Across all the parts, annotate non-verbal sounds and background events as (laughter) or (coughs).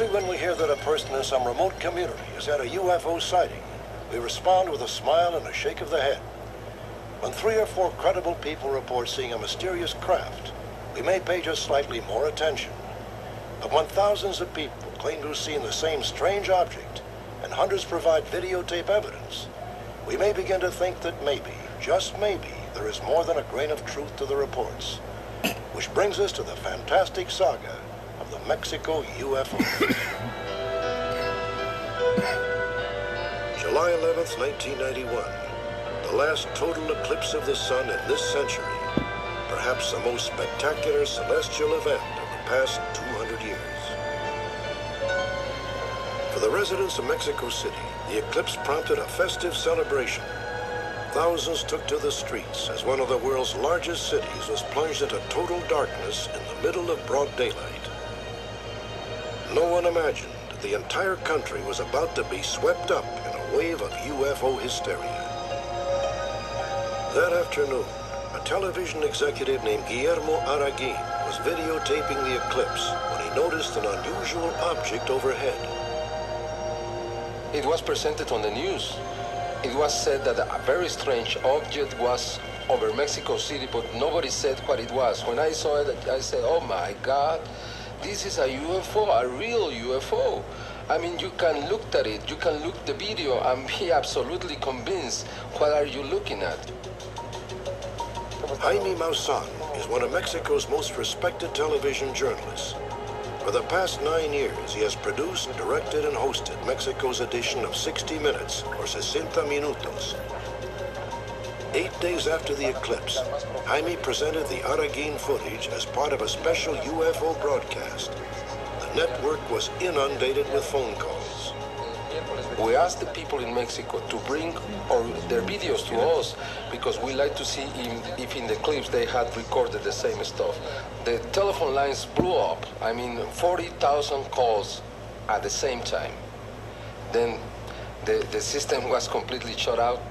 Usually when we hear that a person in some remote community has had a UFO sighting, we respond with a smile and a shake of the head. When three or four credible people report seeing a mysterious craft, we may pay just slightly more attention. But when thousands of people claim to have seen the same strange object, and hundreds provide videotape evidence, we may begin to think that maybe, just maybe, there is more than a grain of truth to the reports. Which brings us to the fantastic saga Mexico UFO. July 11th, 1991. The last total eclipse of the sun in this century. Perhaps the most spectacular celestial event of the past 200 years. For the residents of Mexico City, the eclipse prompted a festive celebration. Thousands took to the streets as one of the world's largest cities was plunged into total darkness in the middle of broad daylight. No one imagined the entire country was about to be swept up in a wave of UFO hysteria. That afternoon, a television executive named Guillermo Arreguin was videotaping the eclipse when he noticed an unusual object overhead. It was presented on the news. It was said that a very strange object was over Mexico City, but nobody said what it was. When I saw it, I said, oh my God, this is a UFO, a real UFO. I mean, you can look at it, you can look the video and be absolutely convinced what are you looking at. Jaime Maussan is one of Mexico's most respected television journalists. For the past nine years, he has produced, directed, and hosted Mexico's edition of 60 Minutes, or 60 Minutos. Eight days after the eclipse, Jaime presented the Arreguin footage as part of a special UFO broadcast. The network was inundated with phone calls. We asked the people in Mexico to bring or their videos to us because we like to see if in the clips they had recorded the same stuff. The telephone lines blew up. I mean, 40,000 calls at the same time. Then the, the system (laughs) was completely shut out.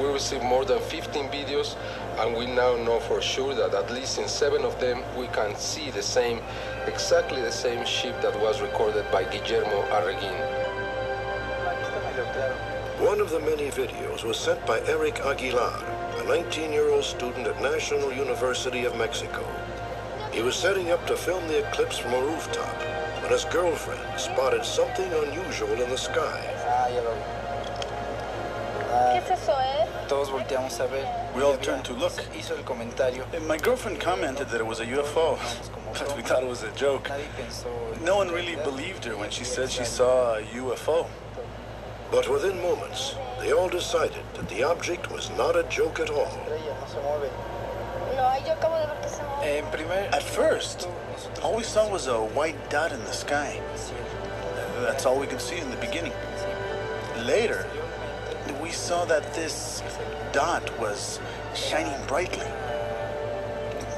We received more than 15 videos, and we now know for sure that at least in seven of them we can see the same, exactly the same ship that was recorded by Guillermo Arreguin. One of the many videos was sent by Eric Aguilar, a 19-year-old student at National University of Mexico. He was setting up to film the eclipse from a rooftop when his girlfriend spotted something unusual in the sky. ¿Qué es eso, eh? Todos volteamos a ver. We all turned to look. Hizo el comentario. And my girlfriend commented that it was a UFO, but (laughs) we thought it was a joke. No one really believed her when she said she saw a UFO. But within moments, they all decided that the object was not a joke at all. Estrella, no se mueve. No, yo acabo de ver que se mueve. En primer. At first, all we saw was a white dot in the sky. That's all we could see in the beginning. Later, we saw that this dot was shining brightly.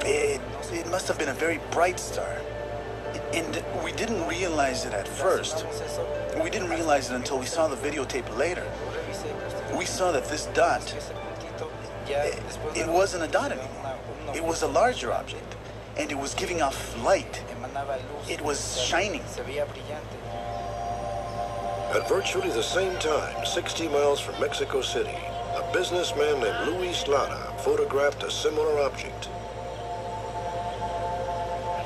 It, it must have been a very bright star. And we didn't realize it at first. We didn't realize it until we saw the videotape later. We saw that this dot, it, it wasn't a dot anymore. It was a larger object, and it was giving off light. It was shining. Se veía brillante. At virtually the same time, 60 miles from Mexico City, a businessman named Luis Lara photographed a similar object.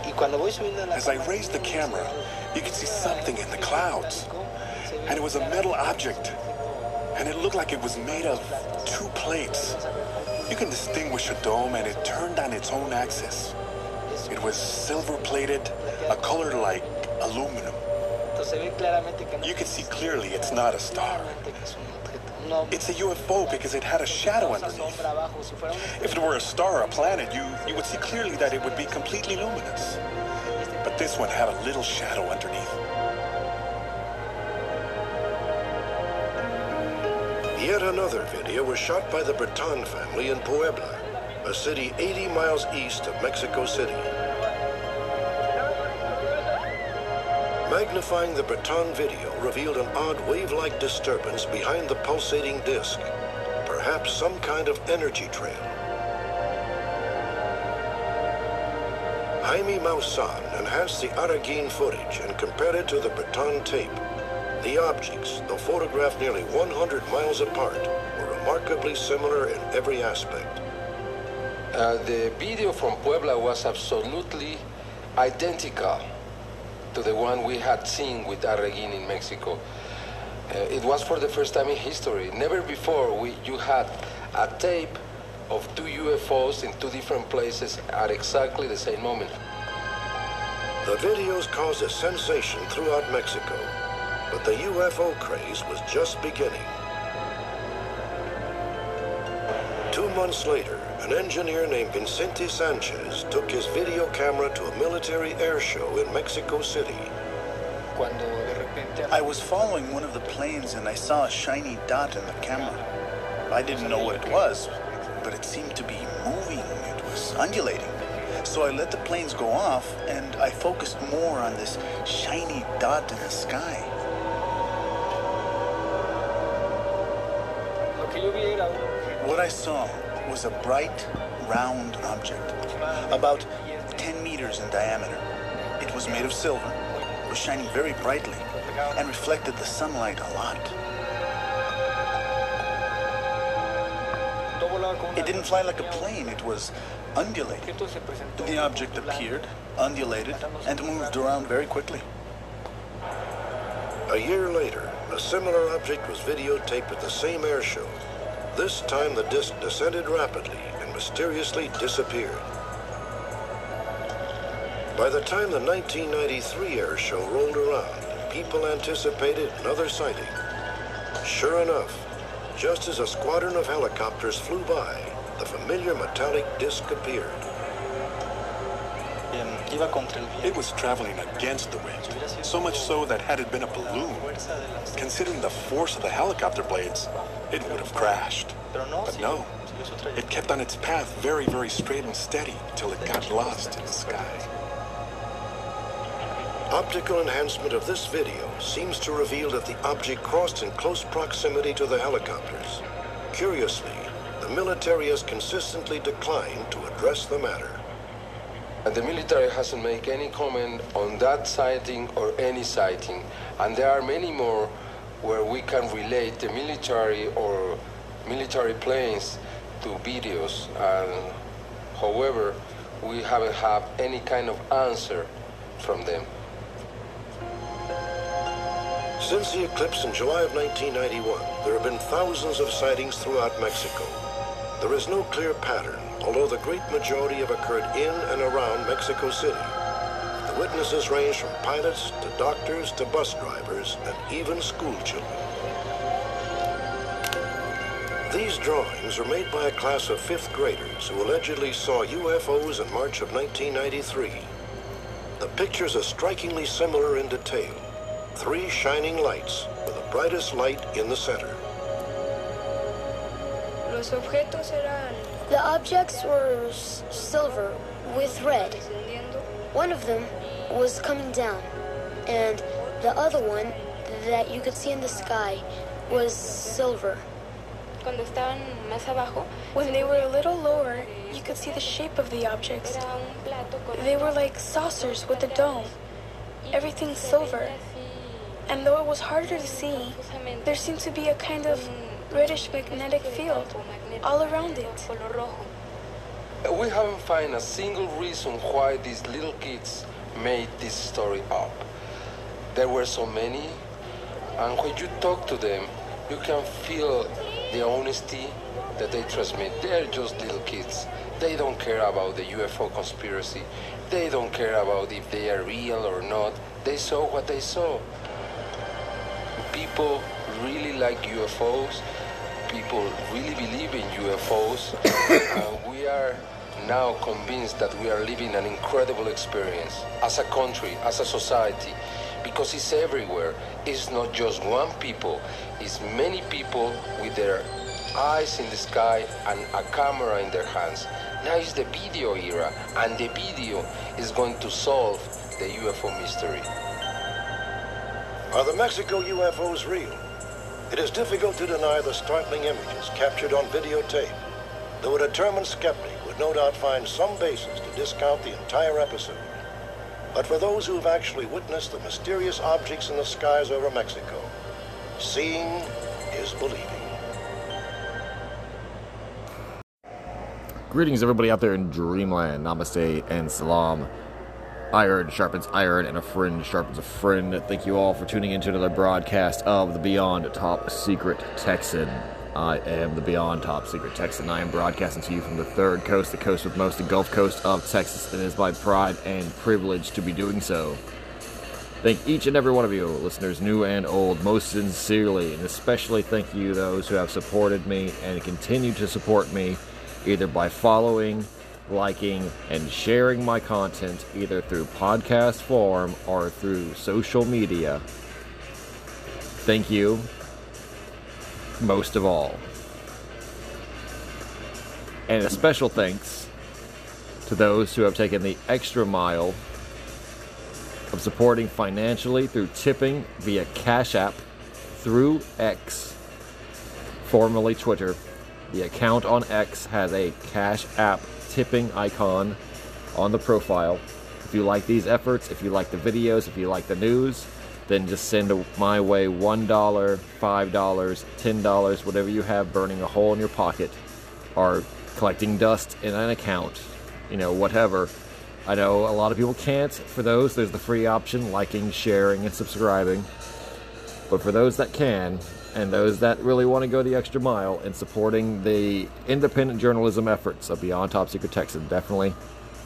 Y cuando voy subiendo la As I raised the camera, you could see something in the clouds. And it was a metal object. And it looked like it was made of two plates. You can distinguish a dome and it turned on its own axis. It was silver plated, a color like aluminum. You can see clearly it's not a star. claramente que es un objeto. Un hombre. It's a UFO because it had a shadow underneath. sombra abajo. Si fuera un If it were a star or a planet, you, you would see clearly that it would be completely luminous. But this one had a little shadow underneath. Yet another video was shot by the Breton family in Puebla, a city 80 miles east of Mexico City. Magnifying the Breton video revealed an odd wave-like disturbance behind the pulsating disc, perhaps some kind of energy trail. Jaime Maussan enhanced the Arreguin footage and compared it to the Breton tape. The objects, though photographed nearly 100 miles apart, were remarkably similar in every aspect. Uh, the video from Puebla was absolutely identical to the one we had seen with Arreguin in Mexico. Uh, it was for the first time in history. Never before we, you had a tape of two UFOs in two different places at exactly the same moment. The videos caused a sensation throughout Mexico, but the UFO craze was just beginning. Months later, an engineer named Vicente Sanchez took his video camera to a military air show in Mexico City. I was following one of the planes and I saw a shiny dot in the camera. I didn't know what it was, but it seemed to be moving. It was undulating. So I let the planes go off and I focused more on this shiny dot in the sky. What I saw was a bright, round object, about 10 meters in diameter. It was made of silver, was shining very brightly, and reflected the sunlight a lot. It didn't fly like a plane, it was undulating. The object appeared, undulated, and moved around very quickly. A year later, a similar object was videotaped at the same air show. This time the disc descended rapidly and mysteriously disappeared. By the time the 1993 air show rolled around, people anticipated another sighting. Sure enough, just as a squadron of helicopters flew by, the familiar metallic disc appeared. It was traveling against the wind, so much so that had it been a balloon, considering the force of the helicopter blades, it would have crashed. But no, it kept on its path very, very straight and steady till it got lost in the sky. Optical enhancement of this video seems to reveal that the object crossed in close proximity to the helicopters. Curiously, the military has consistently declined to address the matter. And the military hasn't made any comment on that sighting or any sighting. And there are many more where we can relate the military or military planes to videos. And however, we haven't had any kind of answer from them. Since the eclipse in July of 1991, there have been thousands of sightings throughout Mexico. There is no clear pattern, although the great majority have occurred in and around Mexico City. The witnesses range from pilots to doctors to bus drivers and even school children. These drawings are made by a class of fifth graders who allegedly saw UFOs in March of 1993. The pictures are strikingly similar in detail. Three shining lights with the brightest light in the center. Los objetos eran The objects were silver with red. One of them was coming down, and the other one that you could see in the sky was silver. Cuando estaban más abajo, When they were a little lower, you could see the shape of the objects. era un plato con They were like saucers with a dome, everything silver. And though it was harder to see, there seemed to be a kind of reddish magnetic field all around it. We haven't found a single reason why these little kids made this story up. There were so many, and when you talk to them, you can feel the honesty that they transmit. They're just little kids. They don't care about the UFO conspiracy. They don't care about if they are real or not. They saw what they saw. People really like UFOs. People really believe in UFOs. and (coughs) uh, we are now convinced that we are living an incredible experience as a country, as a society, because it's everywhere. It's not just one people, it's many people with their eyes in the sky and a camera in their hands. Now is the video era, and the video is going to solve the UFO mystery. Are the Mexico UFOs real? It is difficult to deny the startling images captured on videotape, though a determined skeptic would no doubt find some basis to discount the entire episode. But for those who've actually witnessed the mysterious objects in the skies over Mexico, seeing is believing. Greetings, everybody out there in Dreamland. Namaste and salam. Iron sharpens iron, and a friend sharpens a friend. Thank you all for tuning in to another broadcast of the Beyond Top Secret Texan. I am the Beyond Top Secret Texan. I am broadcasting to you from the third coast, the coast with most, the Gulf Coast of Texas. And it is my pride and privilege to be doing so. Thank each and every one of you, listeners, new and old, most sincerely, and especially thank you those who have supported me and continue to support me either by following, liking, and sharing my content either through podcast form or through social media. Thank you most of all. And a special thanks to those who have taken the extra mile of supporting financially through tipping via Cash App through X, formerly Twitter. The account on X has a Cash App tipping icon on the profile. If you like these efforts, if you like the videos, if you like the news, then just send my way $1, $5, $10, whatever you have burning a hole in your pocket or collecting dust in an account, you know, whatever. I know a lot of people can't. For those, there's the free option liking, sharing, and subscribing. But for those that can, and those that really want to go the extra mile in supporting the independent journalism efforts of Beyond Top Secret Texan, definitely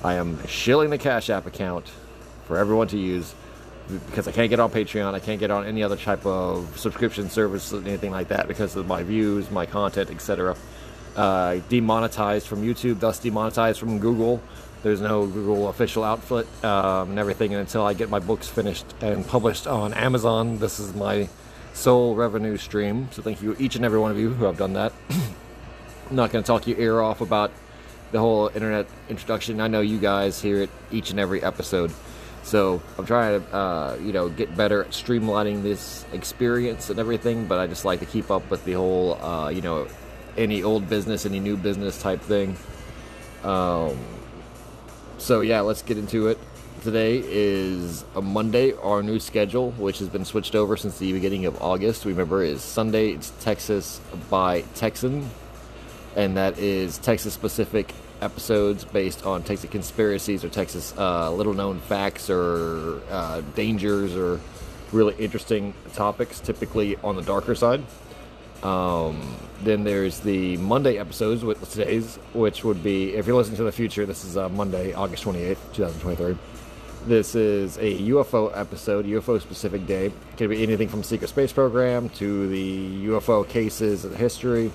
I am shilling the Cash App account for everyone to use because I can't get on Patreon, I can't get on any other type of subscription service, or anything like that, because of my views, my content, etc. Uh, demonetized from YouTube, thus demonetized from Google. There's no Google official outfit um, and everything. And until I get my books finished and published on Amazon, this is my sole revenue stream. So thank you, each and every one of you who have done that. I'm (coughs) not going to talk your ear off about the whole internet introduction. I know you guys hear it each and every episode. So I'm trying to, uh, you know, get better at streamlining this experience and everything. But I just like to keep up with the whole, uh, you know, any old business, any new business type thing. Um, so yeah, let's get into it. Today is a Monday. Our new schedule, which has been switched over since the beginning of August, remember, is Sunday. It's Texas by Texan, and that is Texas specific episodes based on Texas conspiracies or Texas uh, little known facts or uh, dangers or really interesting topics, typically on the darker side. Um, then there's the Monday episodes with today's, which would be, if you're listening to the future, this is uh, Monday, August 28th, 2023. This is a UFO episode, UFO specific day. It could be anything from secret space program to the UFO cases and history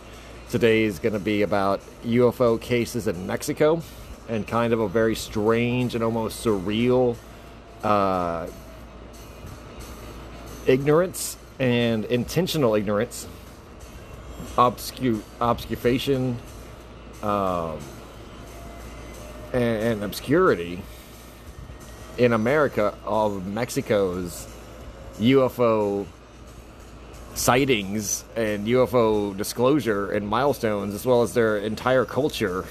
Today is going to be about UFO cases in Mexico and kind of a very strange and almost surreal uh, ignorance and intentional ignorance, obscu- obfuscation, um, and, and obscurity in America of Mexico's UFO sightings and UFO disclosure and milestones, as well as their entire culture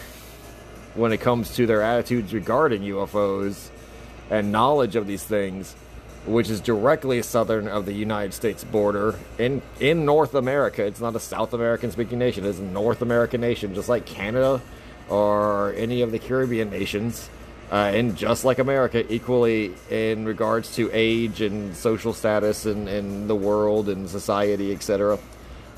when it comes to their attitudes regarding UFOs and knowledge of these things, which is directly southern of the United States border in in North America. It's not a South American speaking nation; it's a North American nation, just like Canada or any of the Caribbean nations uh, and just like America, equally in regards to age and social status and, and the world and society, etc.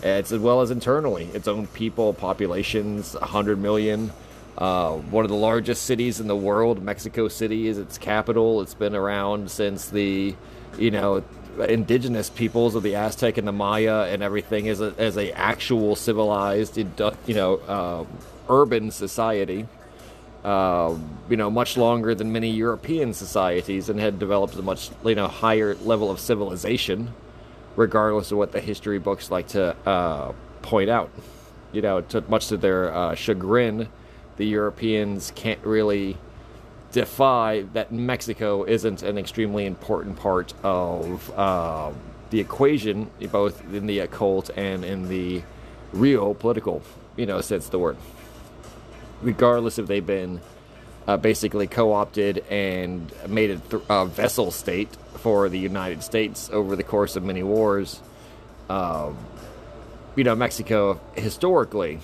It's as well as internally, its own people, populations, 100 million. Uh, one of the largest cities in the world, Mexico City, is its capital. It's been around since the, you know, indigenous peoples of the Aztec and the Maya and everything as a, as a actual civilized, you know, uh, urban society uh, you know, much longer than many European societies and had developed a much, you know, higher level of civilization, regardless of what the history books like to uh, point out. You know, to, much to their uh, chagrin, the Europeans can't really defy that Mexico isn't an extremely important part of uh, the equation, both in the occult and in the real political, you know, sense of the word. Regardless if they've been uh, basically co-opted and made a th- uh, vessel state for the United States over the course of many wars. Um, you know, Mexico historically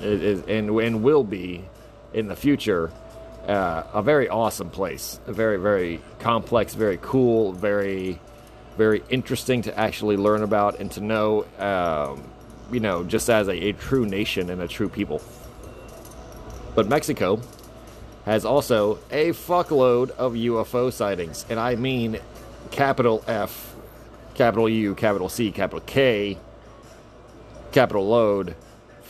is, is, and and will be in the future uh, a very awesome place, a very very complex, very cool, very very interesting to actually learn about and to know. Um, you know, just as a, a true nation and a true people. But Mexico has also a fuckload of UFO sightings, and I mean capital F, capital U, capital C, capital K, capital load,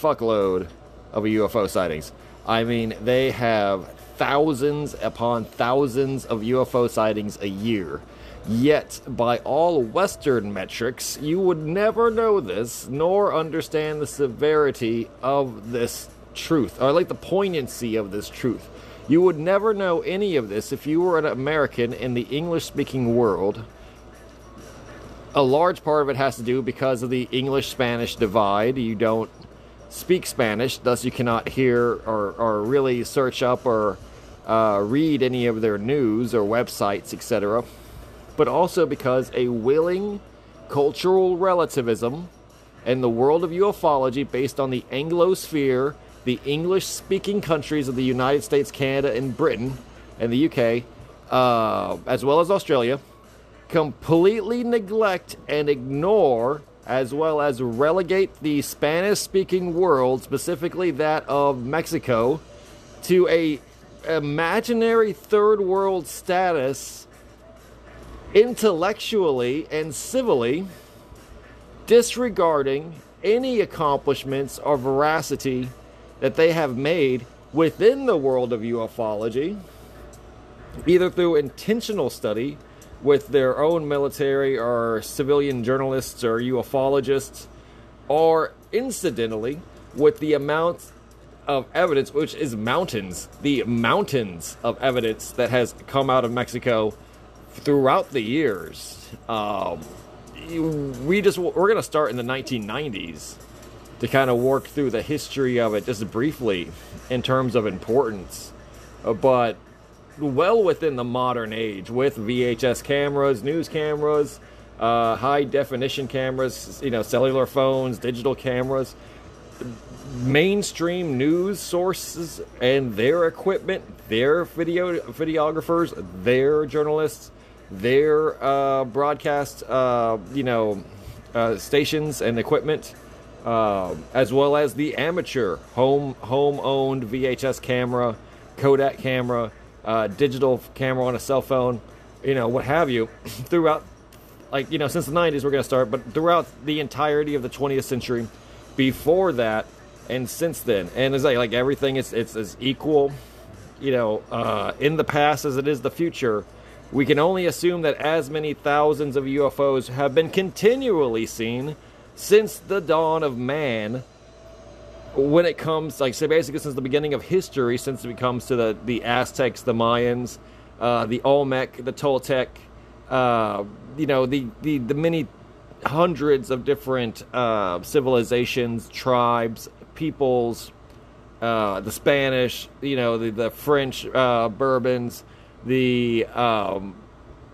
fuckload of UFO sightings. I mean, they have thousands upon thousands of UFO sightings a year. Yet, by all Western metrics, you would never know this nor understand the severity of this truth, or like the poignancy of this truth. You would never know any of this if you were an American in the English speaking world. A large part of it has to do because of the English Spanish divide. You don't speak Spanish, thus, you cannot hear or, or really search up or uh, read any of their news or websites, etc but also because a willing cultural relativism and the world of ufology based on the Anglosphere, the English speaking countries of the United States, Canada, and Britain, and the UK, uh, as well as Australia, completely neglect and ignore, as well as relegate the Spanish speaking world, specifically that of Mexico, to a imaginary third world status intellectually and civilly, disregarding any accomplishments or veracity that they have made within the world of ufology, either through intentional study with their own military or civilian journalists or ufologists, or incidentally with the amount of evidence, which is mountains, the mountains of evidence that has come out of Mexico throughout the years. Um, we just we're going to start in the 1990s to kind of work through the history of it just briefly in terms of importance, uh, but well within the modern age with VHS cameras, news cameras, uh, high definition cameras, you know, cellular phones, digital cameras, mainstream news sources and their equipment, their video videographers, their journalists their uh, broadcast, uh, you know, uh, stations and equipment, uh, as well as the amateur home home owned VHS camera, Kodak camera, uh, digital camera on a cell phone, you know, what have you, (laughs) throughout, like you know, since the '90s we're going to start, but throughout the entirety of the 20th century, before that, and since then, and it's like like everything is it's as equal, you know, uh, in the past as it is the future. We can only assume that as many thousands of UFOs have been continually seen since the dawn of man. When it comes, like, say, basically since the beginning of history, since it comes to the, the Aztecs, the Mayans, uh, the Olmec, the Toltec, uh, you know, the, the, the many hundreds of different uh, civilizations, tribes, peoples, uh, the Spanish, you know, the, the French uh, Bourbons, the um,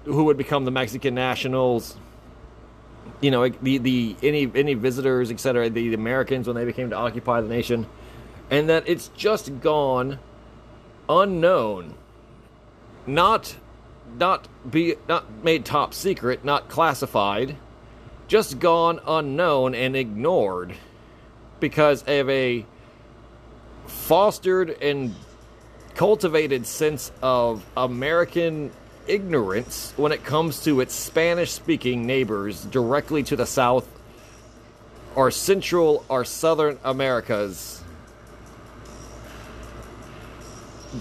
who would become the Mexican nationals. You know, the the any any visitors, etc. The, the Americans when they became to occupy the nation, and that it's just gone unknown, not not be not made top secret, not classified, just gone unknown and ignored because of a fostered and cultivated sense of American ignorance when it comes to its Spanish speaking neighbors directly to the south or central or southern Americas.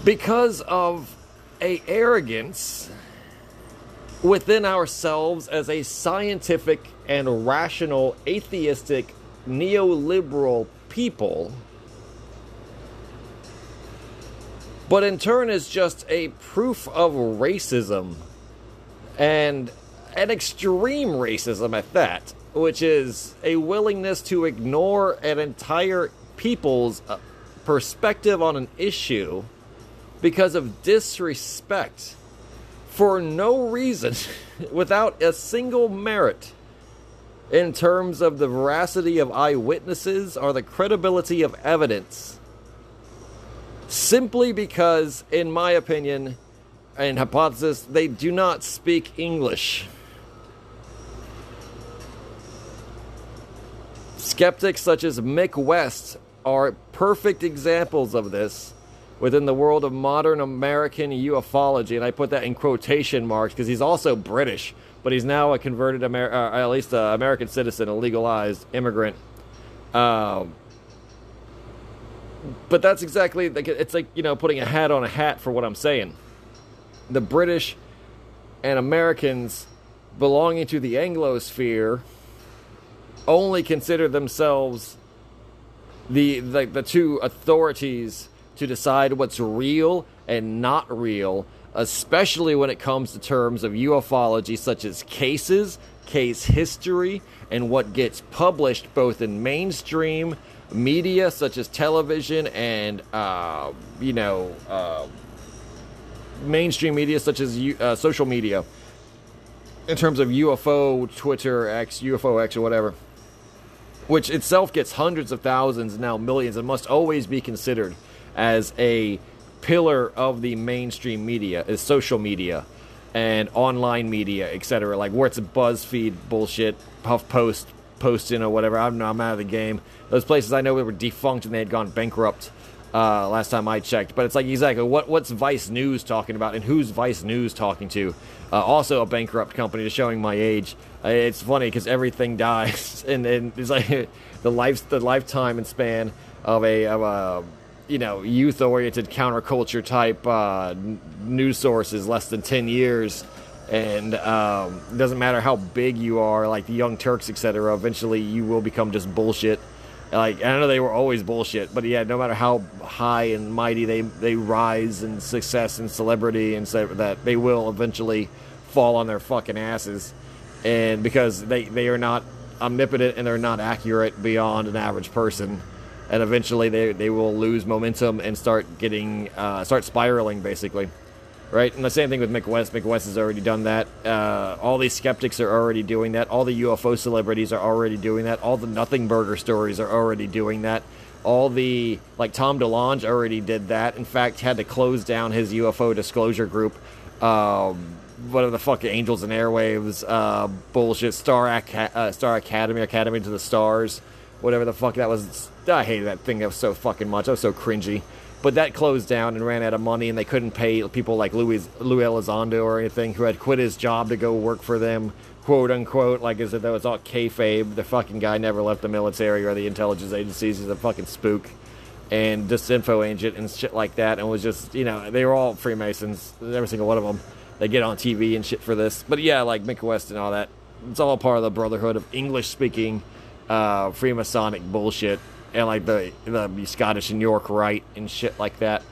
Because of a arrogance within ourselves as a scientific and rational atheistic neoliberal people but in turn is just a proof of racism and an extreme racism at that, which is a willingness to ignore an entire people's uh, perspective on an issue because of disrespect for no reason, (laughs) without a single merit in terms of the veracity of eyewitnesses or the credibility of evidence. Simply because, in my opinion and hypothesis, they do not speak English. Skeptics such as Mick West are perfect examples of this within the world of modern American ufology, and I put that in quotation marks because he's also British, but he's now a converted, Amer- uh, at least an American citizen, a legalized immigrant. Um, but that's exactly like it's like you know putting a hat on a hat for what I'm saying. The British and Americans belonging to the Anglosphere only consider themselves the, the the two authorities to decide what's real and not real, especially when it comes to terms of ufology such as cases, case history, and what gets published both in mainstream media such as television and uh, you know uh, mainstream media such as uh, social media in terms of UFO Twitter X, UFO X, or whatever which itself gets hundreds of thousands, now millions, and must always be considered as a pillar of the mainstream media, is social media and online media, etc. Like where it's BuzzFeed bullshit, HuffPost posting or whatever. I'm, I'm out of the game. Those places I know were defunct and they had gone bankrupt uh, last time I checked. But it's like exactly what what's Vice News talking about and who's Vice News talking to? Uh, also a bankrupt company, just showing my age. Uh, it's funny because everything (laughs) dies, and, and it's like (laughs) the life the lifetime and span of a of a you know youth oriented counterculture type uh, news source is less than ten years. And um, it doesn't matter how big you are, like the Young Turks, etc. Eventually, you will become just bullshit. Like I know they were always bullshit, but yeah, no matter how high and mighty they they rise in success and celebrity and so that they will eventually fall on their fucking asses, and because they they are not omnipotent and they're not accurate beyond an average person, and eventually they they will lose momentum and start getting uh, start spiraling basically right? And the same thing with Mick West. Mick West has already done that. Uh, all these skeptics are already doing that. All the UFO celebrities are already doing that. All the Nothing Burger stories are already doing that. All the like Tom DeLonge already did that. In fact, had to close down his UFO disclosure group. Um, whatever the fuck, Angels and Airwaves, uh, bullshit, Star, uh, Star Academy, Academy to the Stars, whatever the fuck that was. I hated that thing. So fucking much. I was so cringy. But that closed down and ran out of money, and they couldn't pay people like Louis Louis Elizondo or anything who had quit his job to go work for them, quote unquote. Like as if that was all kayfabe. The fucking guy never left the military or the intelligence agencies. He's a fucking spook and disinfo agent and shit like that. And was just you know they were all Freemasons, every single one of them. They get on TV and shit for this. But yeah, like Mick West and all that. It's all part of the brotherhood of English speaking uh, Freemasonic bullshit and like the the Scottish and York rite and shit like that.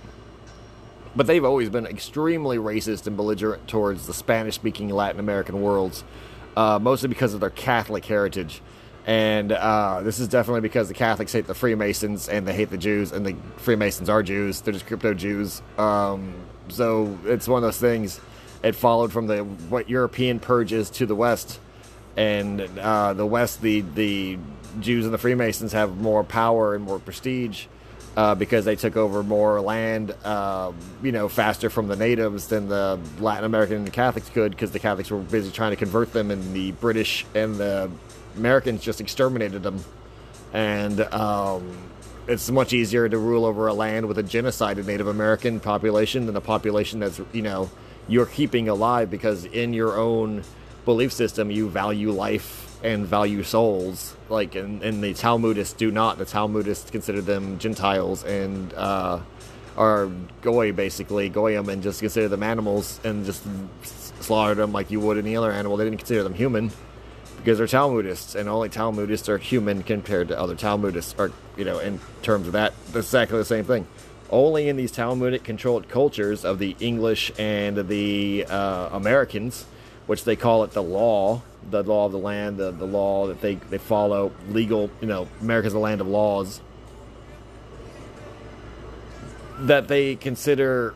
But they've always been extremely racist and belligerent towards the Spanish speaking Latin American worlds, uh, mostly because of their Catholic heritage. And uh, this is definitely because the Catholics hate the Freemasons and they hate the Jews, and the Freemasons are Jews. They're just crypto Jews. Um, so it's one of those things. It followed from the what European purges to the West, and uh, the West, the the Jews and the Freemasons have more power and more prestige uh, because they took over more land, uh, you know, faster from the natives than the Latin American Catholics could because the Catholics were busy trying to convert them, and the British and the Americans just exterminated them. And um, it's much easier to rule over a land with a genocided Native American population than a population that's, you know, you're keeping alive because in your own belief system you value life and value souls. Like, and, and the Talmudists do not. The Talmudists consider them Gentiles and uh, are goy, basically, goyim, and just consider them animals and just slaughter them like you would any other animal. They didn't consider them human because they're Talmudists, and only Talmudists are human compared to other Talmudists, or, you know, in terms of that. That's exactly the same thing. Only in these Talmudic controlled cultures of the English and the uh, Americans, which they call it the law, the law of the land, the, the law that they, they follow, legal, you know, America's the land of laws. that they consider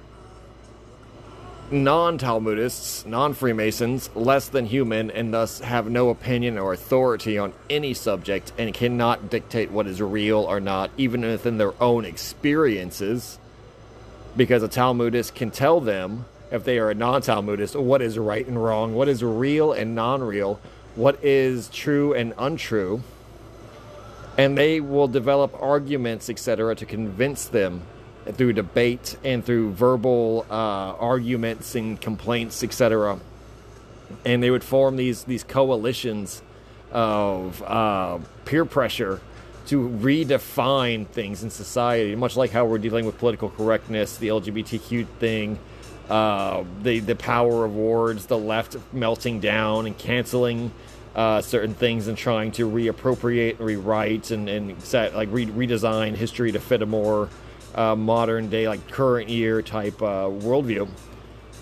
non Talmudists, non Freemasons, less than human, and thus have no opinion or authority on any subject and cannot dictate what is real or not, even within their own experiences, because a Talmudist can tell them, if they are a non Talmudist, what is right and wrong, what is real and non real, what is true and untrue. And they will develop arguments, etc., to convince them through debate and through verbal uh, arguments and complaints, etc. And they would form these these coalitions of uh, peer pressure to redefine things in society, much like how we're dealing with political correctness, the LGBTQ thing, uh, the the power of words, the left melting down and canceling uh, certain things and trying to reappropriate, rewrite, and and set, like re- redesign history to fit a more uh, modern day, like current year type uh, worldview,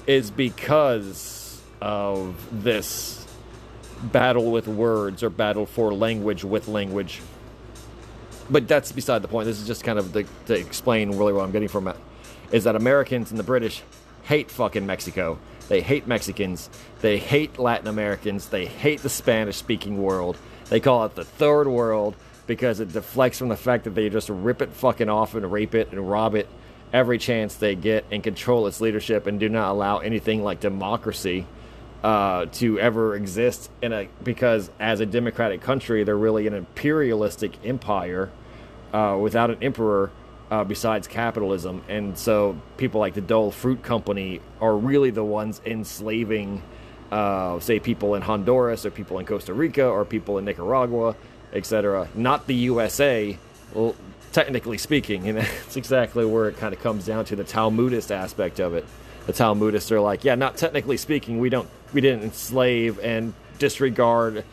is because of this battle with words or battle for language with language. But that's beside the point. This is just kind of the, to explain really what I'm getting from it. Is that Americans and the British hate fucking Mexico. They hate Mexicans. They hate Latin Americans. They hate the Spanish speaking world. They call it the third world because it deflects from the fact that they just rip it fucking off and rape it and rob it every chance they get and control its leadership and do not allow anything like democracy uh, to ever exist in a because as a democratic country they're really an imperialistic empire uh, without an emperor uh, besides capitalism and so people like the Dole Fruit Company are really the ones enslaving uh, say people in Honduras or people in Costa Rica or people in Nicaragua etc. Not the USA, well, technically speaking, (laughs) and that's exactly where it kind of comes down to the Talmudist aspect of it. The Talmudists are like, yeah, not technically speaking, we don't, we didn't enslave and disregard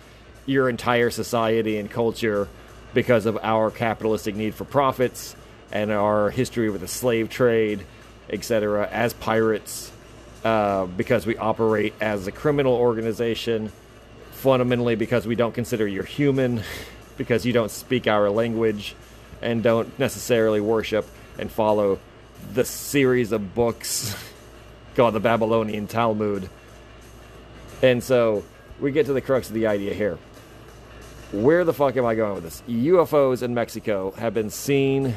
your entire society and culture because of our capitalistic need for profits and our history with the slave trade, etc. As pirates, uh, because we operate as a criminal organization fundamentally because we don't consider you human, (laughs) because you don't speak our language, and don't necessarily worship and follow the series of books (laughs) called the Babylonian Talmud. And so we get to the crux of the idea here. Where the fuck am I going with this? UFOs in Mexico have been seen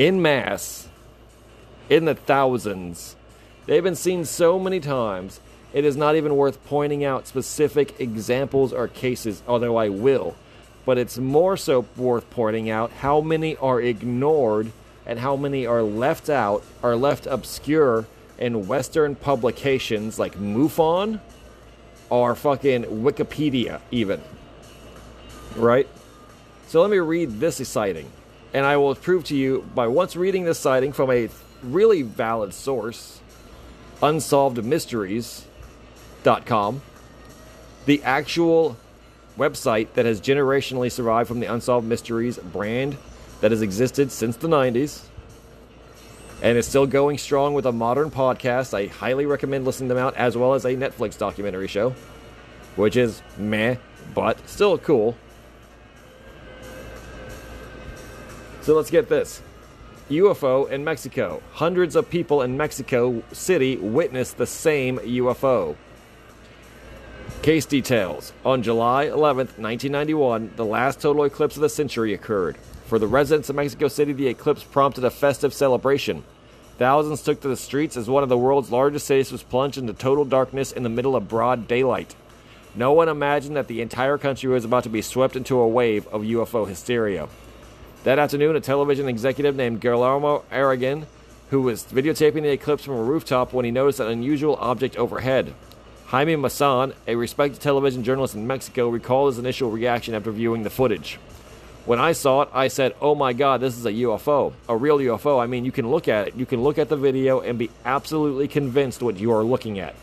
in mass in the thousands. They've been seen so many times it is not even worth pointing out specific examples or cases, although I will. But it's more so worth pointing out how many are ignored and how many are left out, are left obscure in Western publications like MUFON or fucking Wikipedia, even. Right? So let me read this sighting. And I will prove to you by once reading this sighting from a really valid source, Unsolved Mysteries, com, the actual website that has generationally survived from the Unsolved Mysteries brand that has existed since the 90s and is still going strong with a modern podcast. I highly recommend listening to them out, as well as a Netflix documentary show, which is meh, but still cool. So let's get this. UFO in Mexico. Hundreds of people in Mexico City witnessed the same UFO. Case details. On July 11, 1991, the last total eclipse of the century occurred. For the residents of Mexico City, the eclipse prompted a festive celebration. Thousands took to the streets as one of the world's largest cities was plunged into total darkness in the middle of broad daylight. No one imagined that the entire country was about to be swept into a wave of UFO hysteria. That afternoon, a television executive named Guillermo Arreguin, who was videotaping the eclipse from a rooftop when he noticed an unusual object overhead. Jaime Maussan, a respected television journalist in Mexico, recalled his initial reaction after viewing the footage. When I saw it, I said, Oh my god, this is a UFO. A real UFO. I mean, you can look at it, you can look at the video and be absolutely convinced what you are looking at.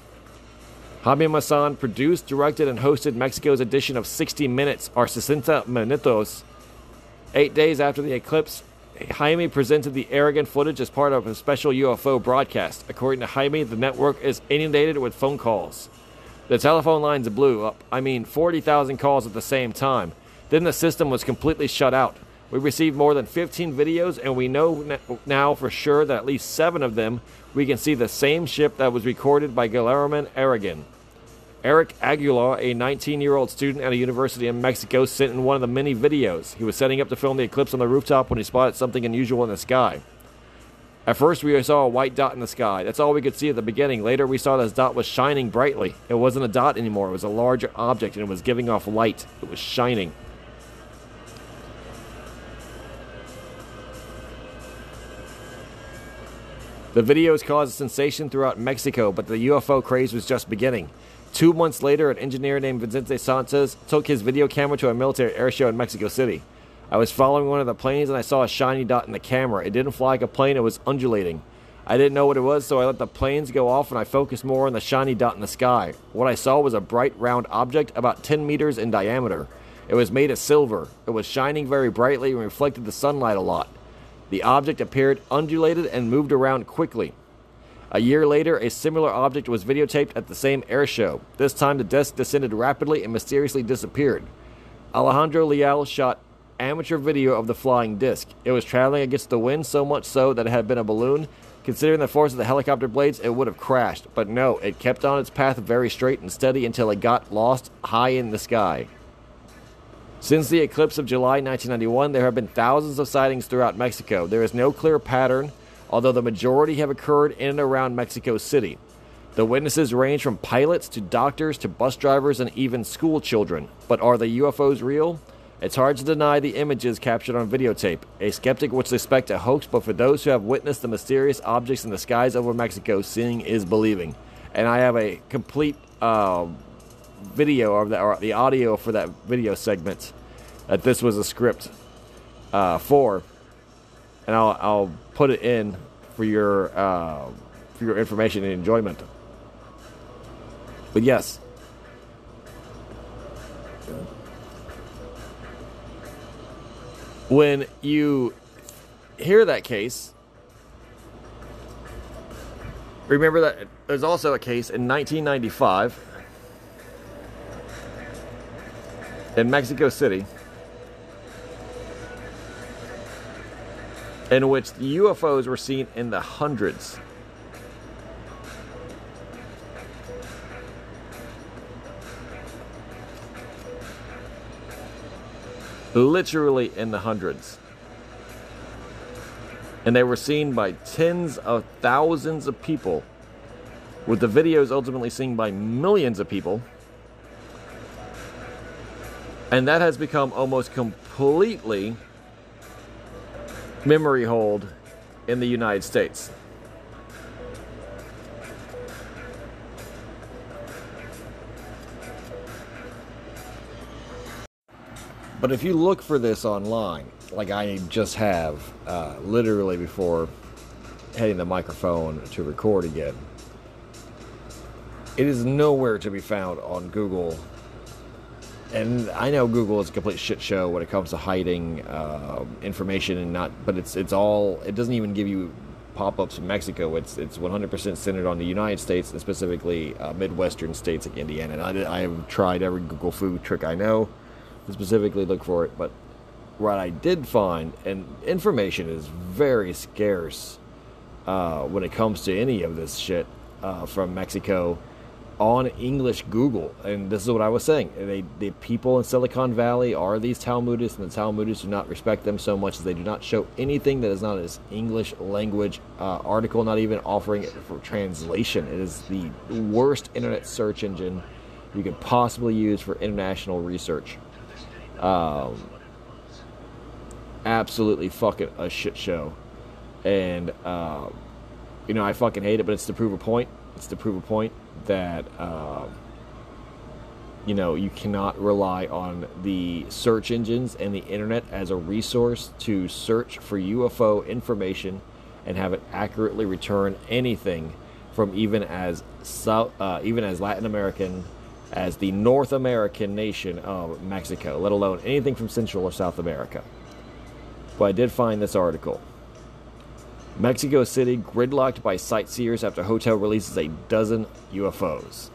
Jaime Maussan produced, directed, and hosted Mexico's edition of 60 Minutes, or 60 Minutos. Eight days after the eclipse, Jaime presented the Arreguin footage as part of a special UFO broadcast. According to Jaime, the network is inundated with phone calls. The telephone lines blew up. I mean, 40,000 calls at the same time. Then the system was completely shut out. We received more than 15 videos, and we know now for sure that at least seven of them we can see the same ship that was recorded by Guillermo Arreguin. Eric Aguilar, a 19 year old student at a university in Mexico, sent in one of the many videos. He was setting up to film the eclipse on the rooftop when he spotted something unusual in the sky. At first, we saw a white dot in the sky. That's all we could see at the beginning. Later, we saw this dot was shining brightly. It wasn't a dot anymore, it was a larger object and it was giving off light. It was shining. The videos caused a sensation throughout Mexico, but the UFO craze was just beginning. Two months later, an engineer named Vicente Sanchez took his video camera to a military airshow in Mexico City. I was following one of the planes and I saw a shiny dot in the camera. It didn't fly like a plane, it was undulating. I didn't know what it was, so I let the planes go off and I focused more on the shiny dot in the sky. What I saw was a bright round object about 10 meters in diameter. It was made of silver. It was shining very brightly and reflected the sunlight a lot. The object appeared undulated and moved around quickly. A year later, a similar object was videotaped at the same air show. This time, the disc descended rapidly and mysteriously disappeared. Alejandro Leal shot amateur video of the flying disc. It was traveling against the wind so much so that it had been a balloon. Considering the force of the helicopter blades, it would have crashed. But no, it kept on its path very straight and steady until it got lost high in the sky. Since the eclipse of July 1991, there have been thousands of sightings throughout Mexico. There is no clear pattern, although the majority have occurred in and around Mexico City. The witnesses range from pilots to doctors to bus drivers and even school children. But are the UFOs real? It's hard to deny the images captured on videotape. A skeptic would suspect a hoax, but for those who have witnessed the mysterious objects in the skies over Mexico, seeing is believing. And I have a complete uh, video of that, or the audio for that video segment that this was a script uh, for, and I'll, I'll put it in for your uh, for your information and enjoyment. But yes. When you hear that case, remember that there's also a case in 1995 in Mexico City in which UFOs were seen in the hundreds. Literally in the hundreds. And they were seen by tens of thousands of people, with the videos ultimately seen by millions of people. And that has become almost completely memory hold in the United States. But if you look for this online, like I just have, uh, literally before heading the microphone to record again, it is nowhere to be found on Google. And I know Google is a complete shit show when it comes to hiding uh, information and not, but it's it's all. It doesn't even give you pop-ups from Mexico. It's it's 100% centered on the United States and specifically uh, Midwestern states like Indiana. And I, have tried every Google food trick I know to specifically look for it, but what I did find, and information is very scarce uh, when it comes to any of this shit uh, from Mexico on English Google. And this is what I was saying. They, the people in Silicon Valley are these Talmudists, and the Talmudists do not respect them so much as they do not show anything that is not an English language uh, article, not even offering it for translation. It is the worst internet search engine you could possibly use for international research. Um, absolutely fucking a shit show. And, uh, you know, I fucking hate it, but it's to prove a point. It's to prove a point that, uh, you know, you cannot rely on the search engines and the internet as a resource to search for UFO information and have it accurately return anything from even as South, uh, even as Latin American as the North American nation of Mexico, let alone anything from Central or South America. But I did find this article. Mexico City gridlocked by sightseers after hotel releases a dozen UFOs.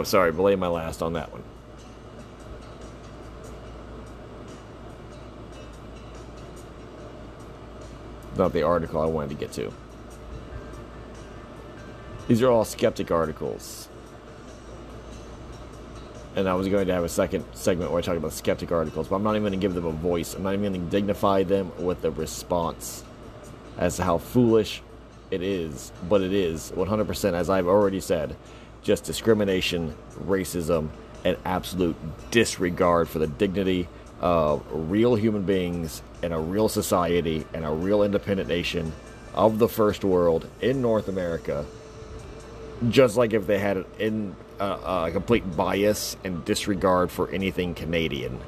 Oh, sorry, belay my last on that one. Not the article I wanted to get to. These are all skeptic articles. And I was going to have a second segment where I talk about skeptic articles, but I'm not even going to give them a voice. I'm not even going to dignify them with a response as to how foolish it is. But it is 100%, as I've already said, just discrimination, racism, and absolute disregard for the dignity of real human beings in a real society and a real independent nation of the first world in North America. Just like if they had in uh, a complete bias and disregard for anything Canadian,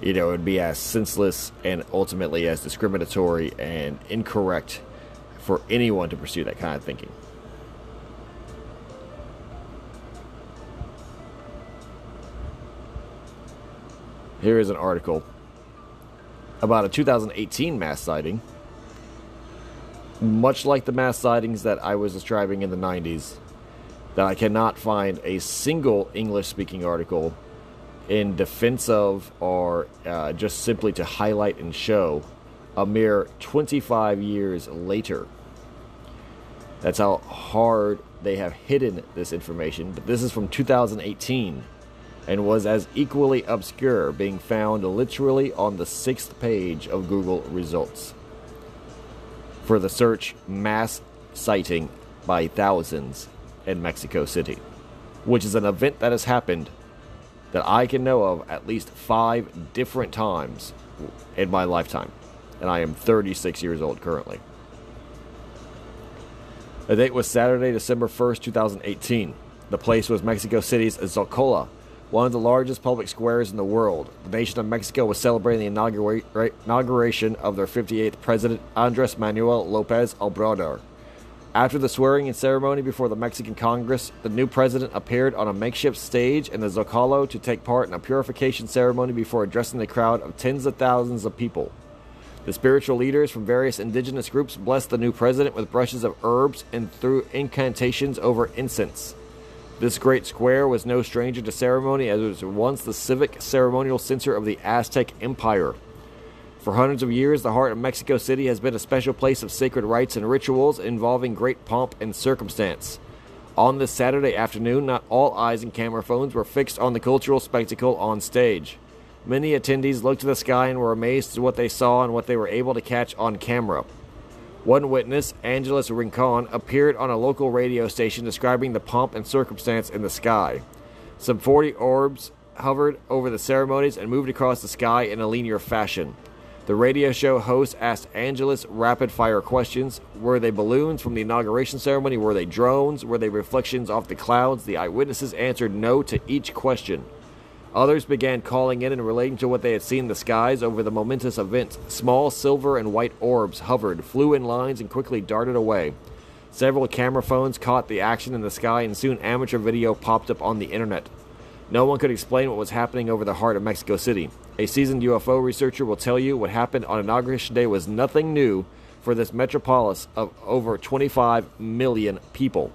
you know, it would be as senseless and ultimately as discriminatory and incorrect for anyone to pursue that kind of thinking. Here is an article about a 2018 mass sighting. Much like the mass sightings that I was describing in the 90s, that I cannot find a single English speaking article in defense of or uh, just simply to highlight and show a mere 25 years later. That's how hard they have hidden this information. But this is from 2018 and was as equally obscure, being found literally on the sixth page of Google results. For the search mass sighting by thousands in Mexico City, which is an event that has happened that I can know of at least five different times in my lifetime. And I am 36 years old currently. The date was Saturday, December 1st, 2018. The place was Mexico City's Zocalo, one of the largest public squares in the world. The nation of Mexico was celebrating the inaugura- inauguration of their 58th president, Andres Manuel Lopez Obrador. After the swearing in ceremony before the Mexican Congress, the new president appeared on a makeshift stage in the Zocalo to take part in a purification ceremony before addressing the crowd of tens of thousands of people. The spiritual leaders from various indigenous groups blessed the new president with brushes of herbs and threw incantations over incense. This great square was no stranger to ceremony, as it was once the civic ceremonial center of the Aztec Empire. For hundreds of years, the heart of Mexico City has been a special place of sacred rites and rituals involving great pomp and circumstance. On this Saturday afternoon, not all eyes and camera phones were fixed on the cultural spectacle on stage. Many attendees looked to the sky and were amazed at what they saw and what they were able to catch on camera. One witness, Angeles Rincon, appeared on a local radio station describing the pomp and circumstance in the sky. Some 40 orbs hovered over the ceremonies and moved across the sky in a linear fashion. The radio show host asked Angeles rapid fire questions. Were they balloons from the inauguration ceremony? Were they drones? Were they reflections off the clouds? The eyewitnesses answered no to each question. Others began calling in and relating to what they had seen in the skies over the momentous event. Small silver and white orbs hovered, flew in lines, and quickly darted away. Several camera phones caught the action in the sky, and soon amateur video popped up on the internet. No one could explain what was happening over the heart of Mexico City. A seasoned UFO researcher will tell you what happened on Inauguration Day was nothing new for this metropolis of over 25 million people.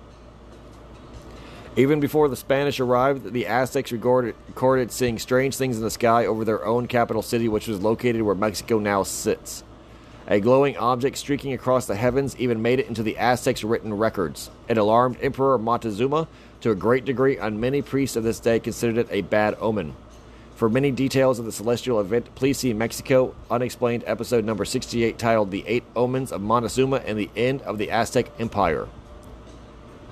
Even before the Spanish arrived, the Aztecs recorded, recorded seeing strange things in the sky over their own capital city, which was located where Mexico now sits. A glowing object streaking across the heavens even made it into the Aztecs' written records. It alarmed Emperor Montezuma to a great degree, and many priests of this day considered it a bad omen. For many details of the celestial event, please see Mexico Unexplained episode number 68 titled The Eight Omens of Montezuma and the End of the Aztec Empire.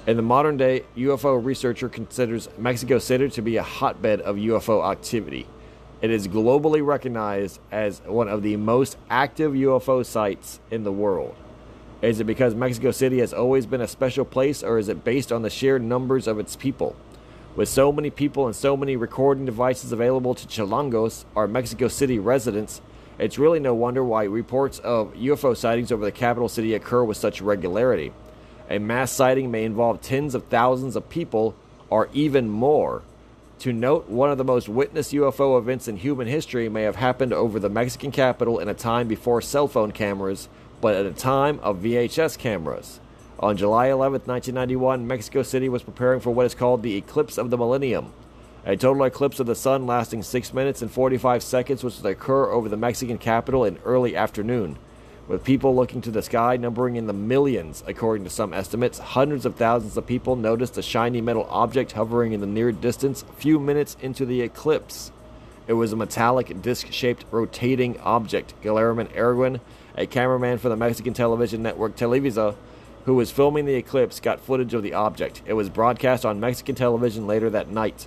In the modern day, UFO researcher considers Mexico City to be a hotbed of UFO activity. It is globally recognized as one of the most active UFO sites in the world. Is it because Mexico City has always been a special place, or is it based on the sheer numbers of its people? With so many people and so many recording devices available to Chilangos, our Mexico City residents, it's really no wonder why reports of UFO sightings over the capital city occur with such regularity. A mass sighting may involve tens of thousands of people or even more. To note, one of the most witnessed UFO events in human history may have happened over the Mexican capital in a time before cell phone cameras, but at a time of VHS cameras. On July 11, 1991, Mexico City was preparing for what is called the eclipse of the millennium, a total eclipse of the sun lasting 6 minutes and 45 seconds, which would occur over the Mexican capital in early afternoon. With people looking to the sky numbering in the millions, according to some estimates, hundreds of thousands of people noticed a shiny metal object hovering in the near distance a few minutes into the eclipse. It was a metallic disc shaped rotating object. Guillermo Arreguin, a cameraman for the Mexican television network Televisa, who was filming the eclipse, got footage of the object. It was broadcast on Mexican television later that night.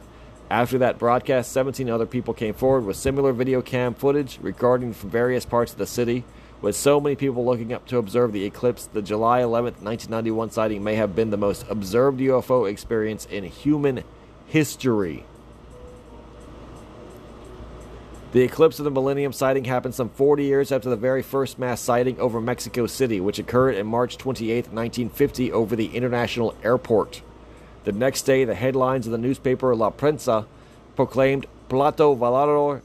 After that broadcast, 17 other people came forward with similar video cam footage recording from various parts of the city. With so many people looking up to observe the eclipse, the July 11, 1991 sighting may have been the most observed UFO experience in human history. The eclipse of the Millennium sighting happened some 40 years after the very first mass sighting over Mexico City, which occurred in March 28, 1950, over the international airport. The next day, the headlines of the newspaper La Prensa proclaimed Plato Volador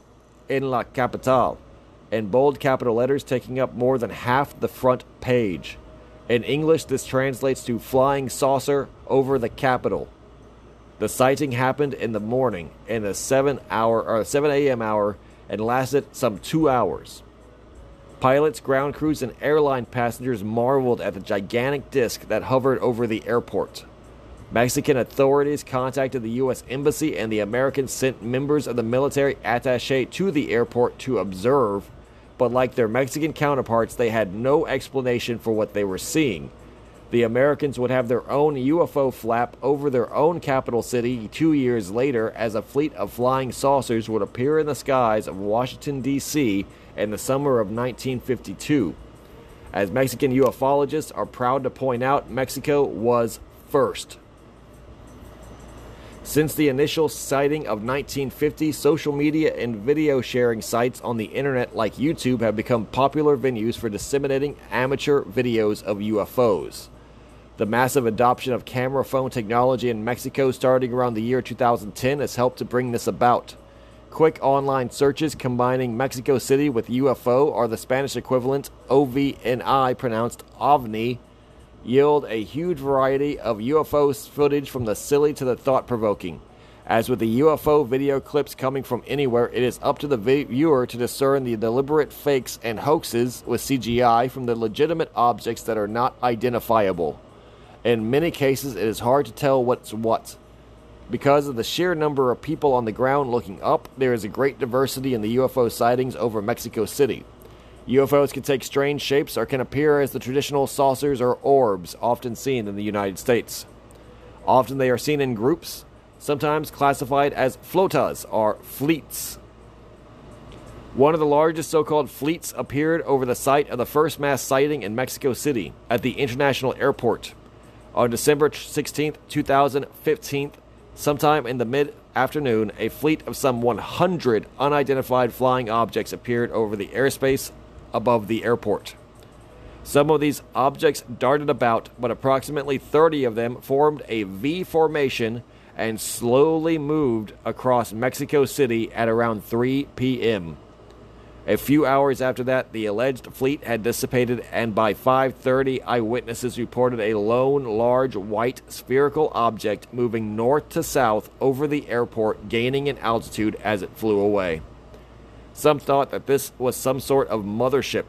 en la Capital, in bold capital letters taking up more than half the front page. In English, this translates to flying saucer over the capital. The sighting happened in the morning, in the 7 hour or 7 a.m. hour and lasted some two hours. Pilots, ground crews, and airline passengers marveled at the gigantic disk that hovered over the airport. Mexican authorities contacted the U.S. Embassy, and the Americans sent members of the military attache to the airport to observe, but like their Mexican counterparts, they had no explanation for what they were seeing. The Americans would have their own UFO flap over their own capital city two years later as a fleet of flying saucers would appear in the skies of Washington, D.C. in the summer of 1952. As Mexican ufologists are proud to point out, Mexico was first. Since the initial sighting of 1950, social media and video sharing sites on the internet like YouTube have become popular venues for disseminating amateur videos of UFOs. The massive adoption of camera phone technology in Mexico starting around the year 2010 has helped to bring this about. Quick online searches combining Mexico City with UFO are the Spanish equivalent OVNI pronounced OVNI yield a huge variety of UFO footage from the silly to the thought provoking. As with the UFO video clips coming from anywhere, it is up to the viewer to discern the deliberate fakes and hoaxes with CGI from the legitimate objects that are not identifiable. In many cases, it is hard to tell what's what. Because of the sheer number of people on the ground looking up, there is a great diversity in the UFO sightings over Mexico City. UFOs can take strange shapes or can appear as the traditional saucers or orbs often seen in the United States. Often they are seen in groups, sometimes classified as flotas or fleets. One of the largest so called fleets appeared over the site of the first mass sighting in Mexico City at the International Airport. On December 16, 2015, sometime in the mid afternoon, a fleet of some 100 unidentified flying objects appeared over the airspace above the airport. Some of these objects darted about, but approximately 30 of them formed a V formation and slowly moved across Mexico City at around 3 p.m. A few hours after that, the alleged fleet had dissipated, and by 5:30, eyewitnesses reported a lone, large, white spherical object moving north to south over the airport, gaining in altitude as it flew away. Some thought that this was some sort of mothership.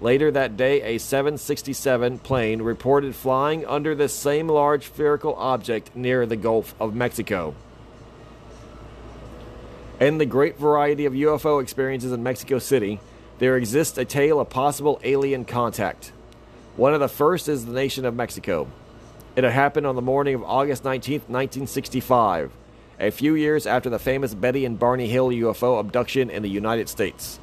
Later that day, a 767 plane reported flying under this same large spherical object near the Gulf of Mexico. In the great variety of UFO experiences in Mexico City, there exists a tale of possible alien contact. One of the first is the nation of Mexico. It happened on the morning of August 19, 1965, a few years after the famous Betty and Barney Hill UFO abduction in the United States.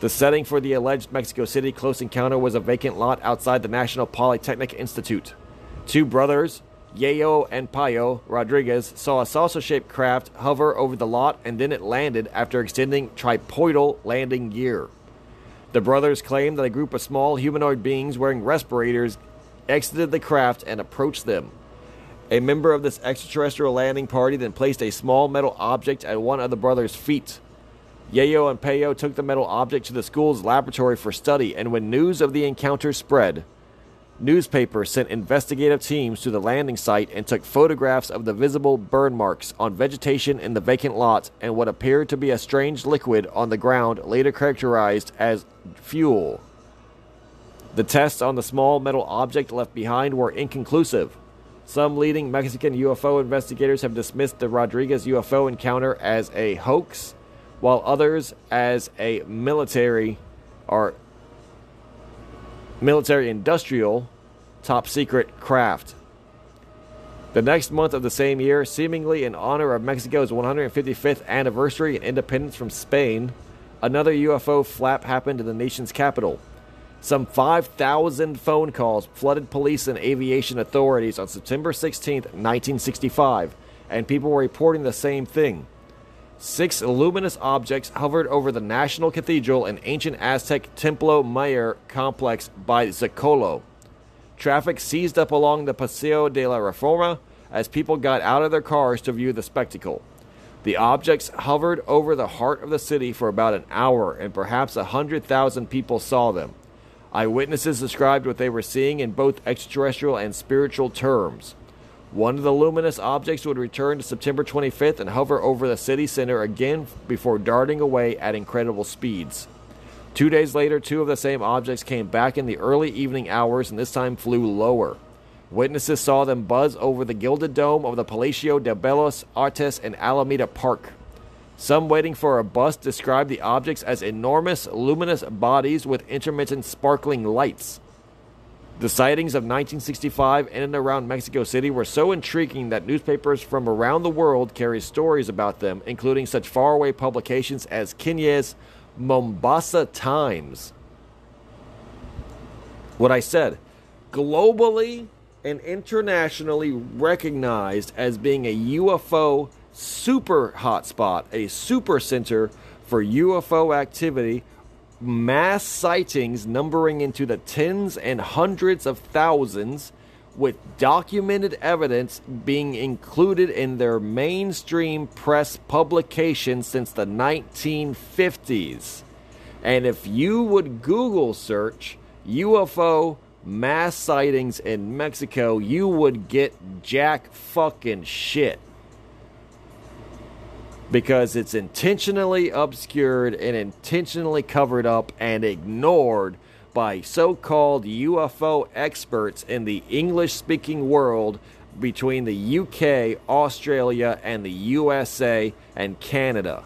The setting for the alleged Mexico City close encounter was a vacant lot outside the National Polytechnic Institute. Two brothers, Yayo and Payo Rodriguez, saw a saucer shaped craft hover over the lot and then it landed after extending tripodal landing gear. The brothers claimed that a group of small humanoid beings wearing respirators exited the craft and approached them. A member of this extraterrestrial landing party then placed a small metal object at one of the brothers' feet. Yayo and Payo took the metal object to the school's laboratory for study, and when news of the encounter spread, Newspapers sent investigative teams to the landing site and took photographs of the visible burn marks on vegetation in the vacant lot and what appeared to be a strange liquid on the ground, later characterized as fuel. The tests on the small metal object left behind were inconclusive. Some leading Mexican UFO investigators have dismissed the Rodriguez UFO encounter as a hoax, while others as a military or military industrial top secret craft. The next month of the same year, seemingly in honor of Mexico's 155th anniversary and independence from Spain, another UFO flap happened in the nation's capital. Some 5,000 phone calls flooded police and aviation authorities on September 16, 1965, and people were reporting the same thing. Six luminous objects hovered over the National Cathedral and ancient Aztec Templo Mayor complex by Zocalo. Traffic seized up along the Paseo de la Reforma as people got out of their cars to view the spectacle. The objects hovered over the heart of the city for about an hour, and perhaps a hundred thousand people saw them. Eyewitnesses described what they were seeing in both extraterrestrial and spiritual terms. One of the luminous objects would return to September 25th and hover over the city center again before darting away at incredible speeds. Two days later, two of the same objects came back in the early evening hours and this time flew lower. Witnesses saw them buzz over the gilded dome of the Palacio de Bellas Artes in Alameda Park. Some waiting for a bus described the objects as enormous, luminous bodies with intermittent sparkling lights. The sightings of 1965 in and around Mexico City were so intriguing that newspapers from around the world carried stories about them, including such faraway publications as Kenya's Mombasa Times. What I said, globally and internationally recognized as being a UFO super hotspot, a super center for UFO activity, mass sightings numbering into the tens and hundreds of thousands, with documented evidence being included in their mainstream press publications since the 1950s. And if you would Google search UFO mass sightings in Mexico, you would get jack fucking shit. Because it's intentionally obscured and intentionally covered up and ignored by so called UFO experts in the English speaking world between the UK, Australia, and the USA and Canada.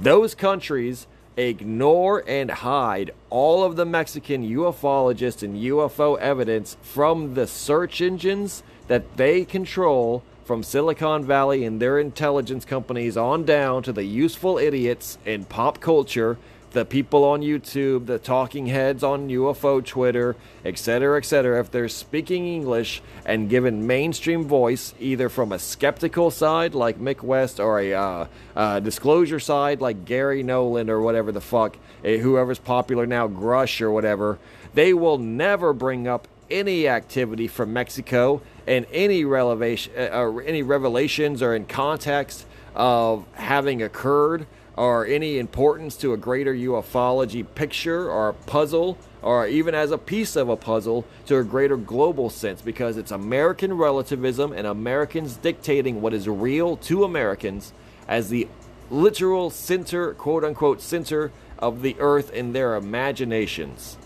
Those countries ignore and hide all of the Mexican ufologists and UFO evidence from the search engines that they control from Silicon Valley and their intelligence companies on down to the useful idiots in pop culture, the people on YouTube, the talking heads on UFO Twitter, etc., etc. If they're speaking English and given mainstream voice, either from a skeptical side like Mick West or a uh, uh, disclosure side like Garry Nolan or whatever the fuck, eh, whoever's popular now, Grusch or whatever, they will never bring up any activity from Mexico and any relevation, uh, or any revelations or in context of having occurred or any importance to a greater ufology picture or puzzle or even as a piece of a puzzle to a greater global sense because it's American relativism and Americans dictating what is real to Americans as the literal center, quote unquote, center of the earth in their imaginations.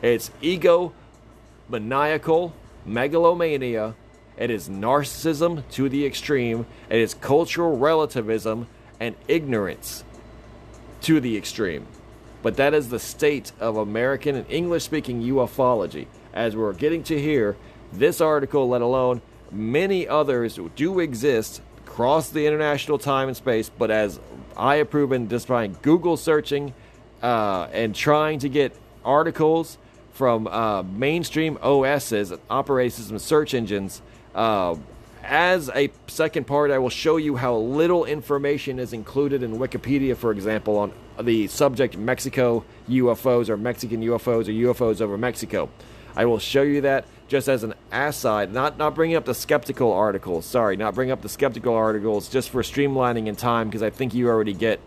It's ego maniacal megalomania. It is narcissism to the extreme. It is cultural relativism and ignorance to the extreme. But that is the state of American and English speaking ufology. As we're getting to hear, this article, let alone many others, do exist across the international time and space. But as I have proven just by Google searching uh, and trying to get articles from uh, mainstream OSs, operating system search engines. Uh, as a second part, I will show you how little information is included in Wikipedia, for example, on the subject Mexico UFOs or Mexican UFOs or UFOs over Mexico. I will show you that just as an aside, not not bringing up the skeptical articles. Sorry, not bringing up the skeptical articles just for streamlining in time because I think you already get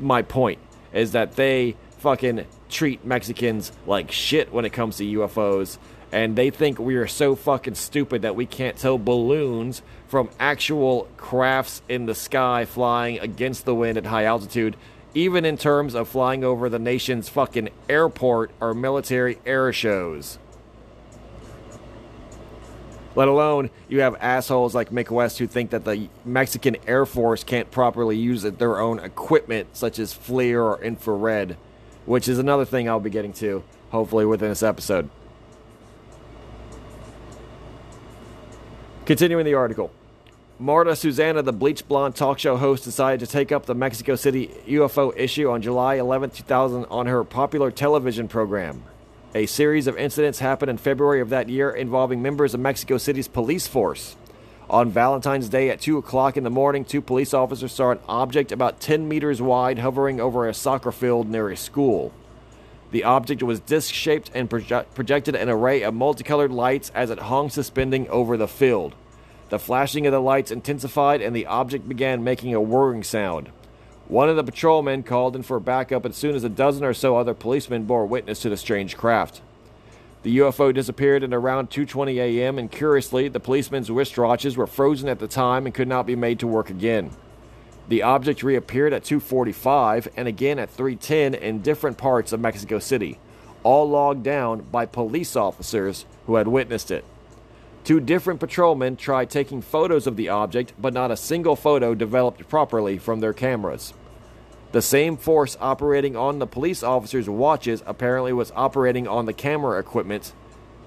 my point. Is that they fucking treat Mexicans like shit when it comes to UFOs and they think we are so fucking stupid that we can't tell balloons from actual crafts in the sky flying against the wind at high altitude, even in terms of flying over the nation's fucking airport or military air shows. Let alone you have assholes like Mick West who think that the Mexican Air Force can't properly use their own equipment, such as FLIR or infrared, which is another thing I'll be getting to, hopefully, within this episode. Continuing the article. Marta Susana, the bleach blonde talk show host, decided to take up the Mexico City UFO issue on July 11, 2000, on her popular television program. A series of incidents happened in February of that year involving members of Mexico City's police force. On Valentine's Day at 2 o'clock in the morning, two police officers saw an object about 10 meters wide hovering over a soccer field near a school. The object was disc shaped and proje- projected an array of multicolored lights as it hung suspending over the field. The flashing of the lights intensified and the object began making a whirring sound. One of the patrolmen called in for backup as soon as a dozen or so other policemen bore witness to the strange craft. The UFO disappeared at around 2:20 a.m. and curiously, the policemen's wristwatches were frozen at the time and could not be made to work again. The object reappeared at 2:45 and again at 3:10 in different parts of Mexico City, all logged down by police officers who had witnessed it. Two different patrolmen tried taking photos of the object, but not a single photo developed properly from their cameras. The same force operating on the police officers' watches apparently was operating on the camera equipment,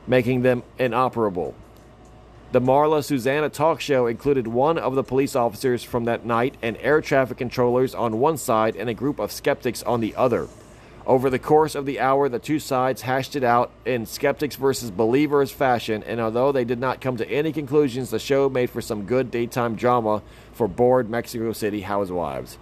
making them inoperable. The Marta Susana talk show included one of the police officers from that night and air traffic controllers on one side and a group of skeptics on the other. Over the course of the hour, the two sides hashed it out in skeptics versus believers fashion, and although they did not come to any conclusions, the show made for some good daytime drama for bored Mexico City housewives.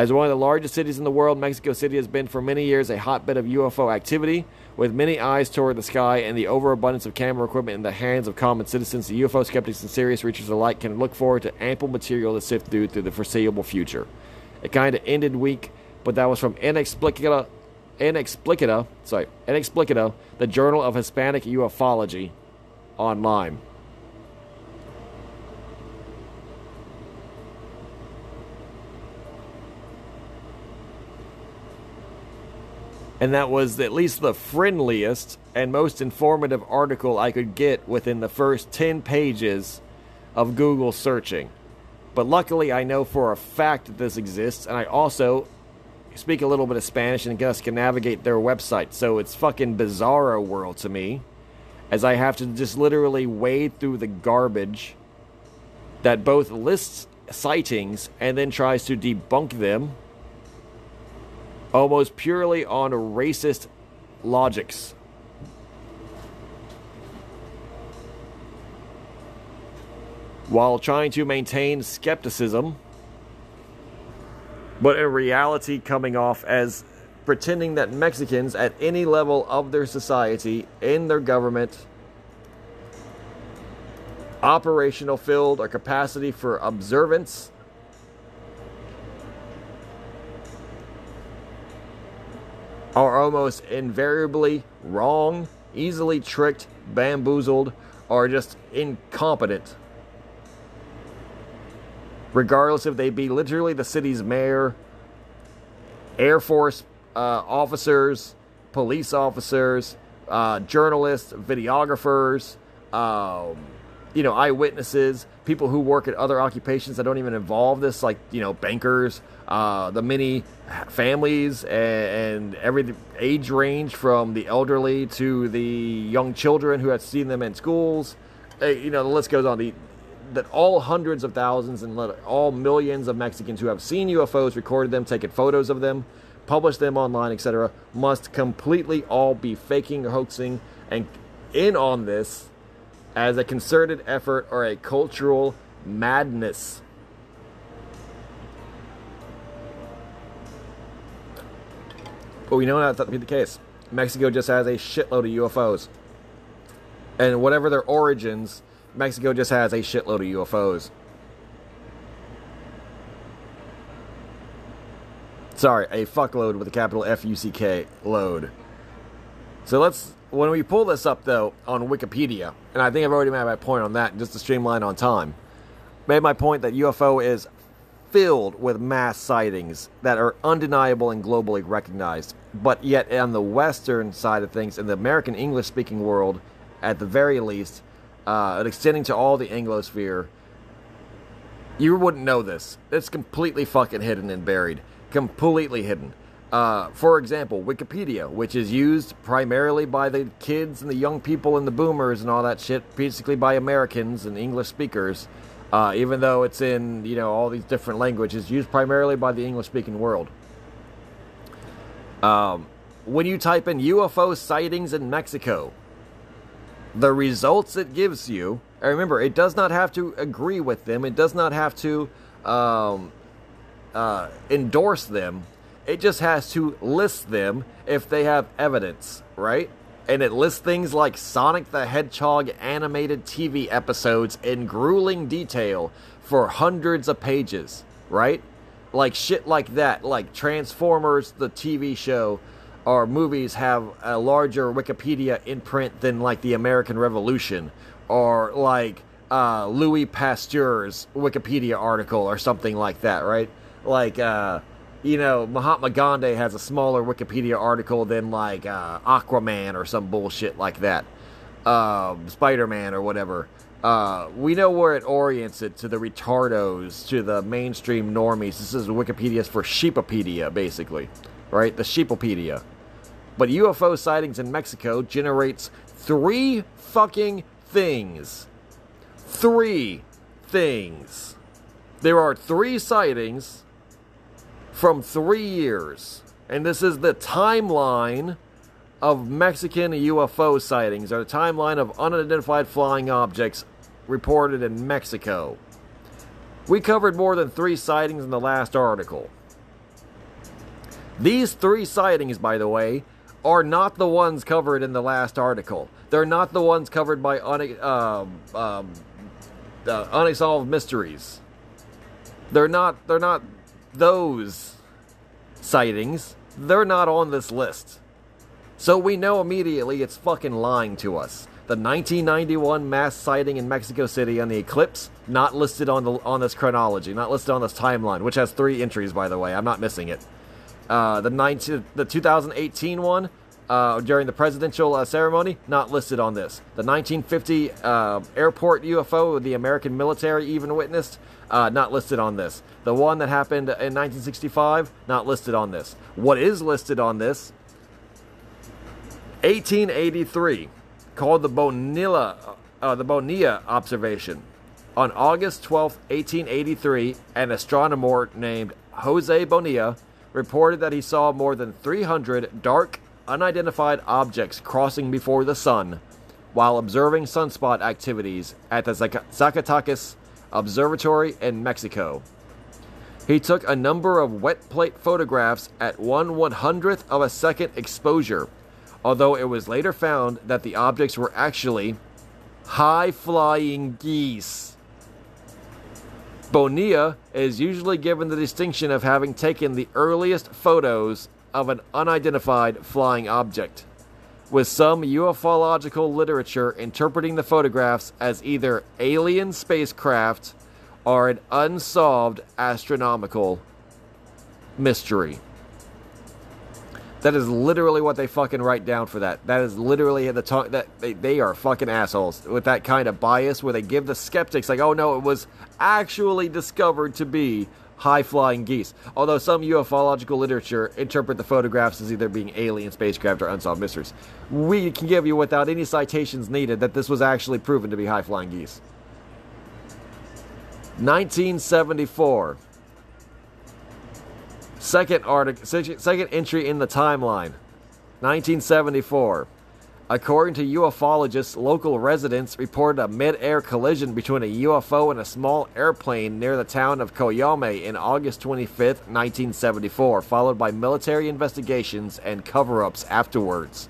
As one of the largest cities in the world, Mexico City has been for many years a hotbed of UFO activity, with many eyes toward the sky and the overabundance of camera equipment in the hands of common citizens. The UFO skeptics and serious researchers alike can look forward to ample material to sift through through the foreseeable future. It kind of ended weak, but that was from Inexplicata, Inexplicata, sorry, Inexplicata, the Journal of Hispanic Ufology, online. And that was at least the friendliest and most informative article I could get within the first 10 pages of Google searching. But luckily, I know for a fact that this exists, and I also speak a little bit of Spanish and thus can navigate their website. So it's fucking bizarro world to me, as I have to just literally wade through the garbage that both lists sightings and then tries to debunk them almost purely on racist logics. While trying to maintain skepticism, but in reality coming off as pretending that Mexicans at any level of their society, in their government, operational field or capacity for observance, are almost invariably wrong, easily tricked, bamboozled, or just incompetent. Regardless if they be literally the city's mayor, Air Force uh, officers, police officers, uh, journalists, videographers, um, you know, eyewitnesses, people who work at other occupations that don't even involve this, like, you know, bankers, uh, the many families and, and every age range from the elderly to the young children who have seen them in schools. Uh, you know, the list goes on. The, that all hundreds of thousands and all millions of Mexicans who have seen UFOs, recorded them, taken photos of them, published them online, etc., must completely all be faking, hoaxing, and in on this as a concerted effort or a cultural madness. But we know that to be the case. Mexico just has a shitload of UFOs. And whatever their origins, Mexico just has a shitload of UFOs. Sorry, a fuckload with a capital F U C K load. So let's when we pull this up though on Wikipedia, and I think I've already made my point on that, just to streamline on time. Made my point that UFO is filled with mass sightings that are undeniable and globally recognized. But yet, on the Western side of things, in the American English speaking world, at the very least, uh, extending to all the Anglosphere, you wouldn't know this. It's completely fucking hidden and buried. Completely hidden. Uh, for example, Wikipedia, which is used primarily by the kids and the young people and the boomers and all that shit, basically by Americans and English speakers, uh, even though it's in you know all these different languages, used primarily by the English-speaking world. Um, when you type in UFO sightings in Mexico, the results it gives you, and remember, it does not have to agree with them. It does not have to um, uh, endorse them it just has to list them if they have evidence, right? And it lists things like Sonic the Hedgehog animated TV episodes in grueling detail for hundreds of pages, right? Like shit like that, like Transformers, the TV show, or movies have a larger Wikipedia imprint than like the American Revolution, or like uh, Louis Pasteur's Wikipedia article, or something like that, right? Like, uh, you know, Mahatma Gandhi has a smaller Wikipedia article than like uh, Aquaman or some bullshit like that, um, Spider Man or whatever. Uh, we know where it orients it to the retardos, to the mainstream normies. This is Wikipedia's for Sheepopedia, basically, right? The Sheepopedia. But UFO sightings in Mexico generates three fucking things. Three things. There are three sightings from three years. And this is the timeline of Mexican UFO sightings, or the timeline of unidentified flying objects reported in Mexico. We covered more than three sightings in the last article. These three sightings, by the way, are not the ones covered in the last article. They're not the ones covered by un- um, um, uh, unsolved mysteries. They're not. They're not those sightings, they're not on this list. So we know immediately it's fucking lying to us. The 1991 mass sighting in Mexico City on the eclipse, not listed on the on this chronology, not listed on this timeline, which has three entries by the way. I'm not missing it. Uh, the 19, the 2018 one uh, during the presidential uh, ceremony, not listed on this. The 1950 uh, airport UFO the American military even witnessed, uh, not listed on this. The one that happened in 1965, not listed on this. What is listed on this? 1883, called the Bonilla, uh, the Bonilla observation. On August 12, 1883, an astronomer named Jose Bonilla reported that he saw more than 300 dark, unidentified objects crossing before the sun while observing sunspot activities at the Zacatecas Observatory in Mexico. He took a number of wet plate photographs at one one hundredth of a second exposure, although it was later found that the objects were actually high flying geese. Bonilla is usually given the distinction of having taken the earliest photos of an unidentified flying object, with some ufological literature interpreting the photographs as either alien spacecraft or an unsolved astronomical mystery. That is literally what they fucking write down for that. That is literally the talk that they, they are fucking assholes with that kind of bias where they give the skeptics like, oh no, it was actually discovered to be high flying geese. Although some ufological literature interpret the photographs as either being alien spacecraft or unsolved mysteries. We can give you without any citations needed that this was actually proven to be high flying geese. 1974. Second article, second entry in the timeline. 1974. According to ufologists, local residents reported a mid-air collision between a UFO and a small airplane near the town of Coyame in August 25, 1974, followed by military investigations and cover-ups afterwards.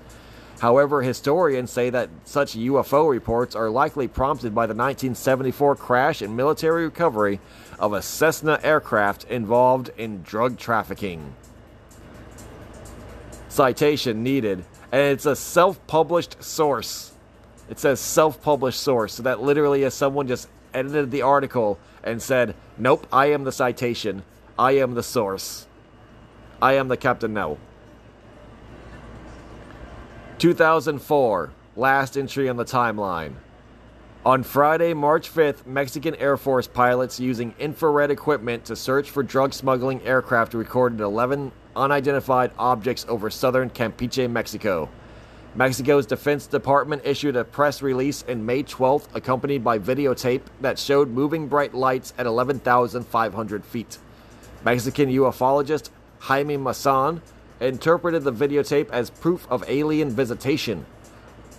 However, historians say that such UFO reports are likely prompted by the 1974 crash and military recovery of a Cessna aircraft involved in drug trafficking. Citation needed and it's a self-published source. It says self-published source, so that literally is someone just edited the article and said, "Nope, I am the citation. I am the source. I am the Captain Now." 2004, last entry on the timeline. On Friday, March 5th, Mexican Air Force pilots using infrared equipment to search for drug smuggling aircraft recorded 11 unidentified objects over southern Campeche, Mexico. Mexico's Defense Department issued a press release in May 12th, accompanied by videotape that showed moving bright lights at 11,500 feet. Mexican ufologist Jaime Maussan interpreted the videotape as proof of alien visitation.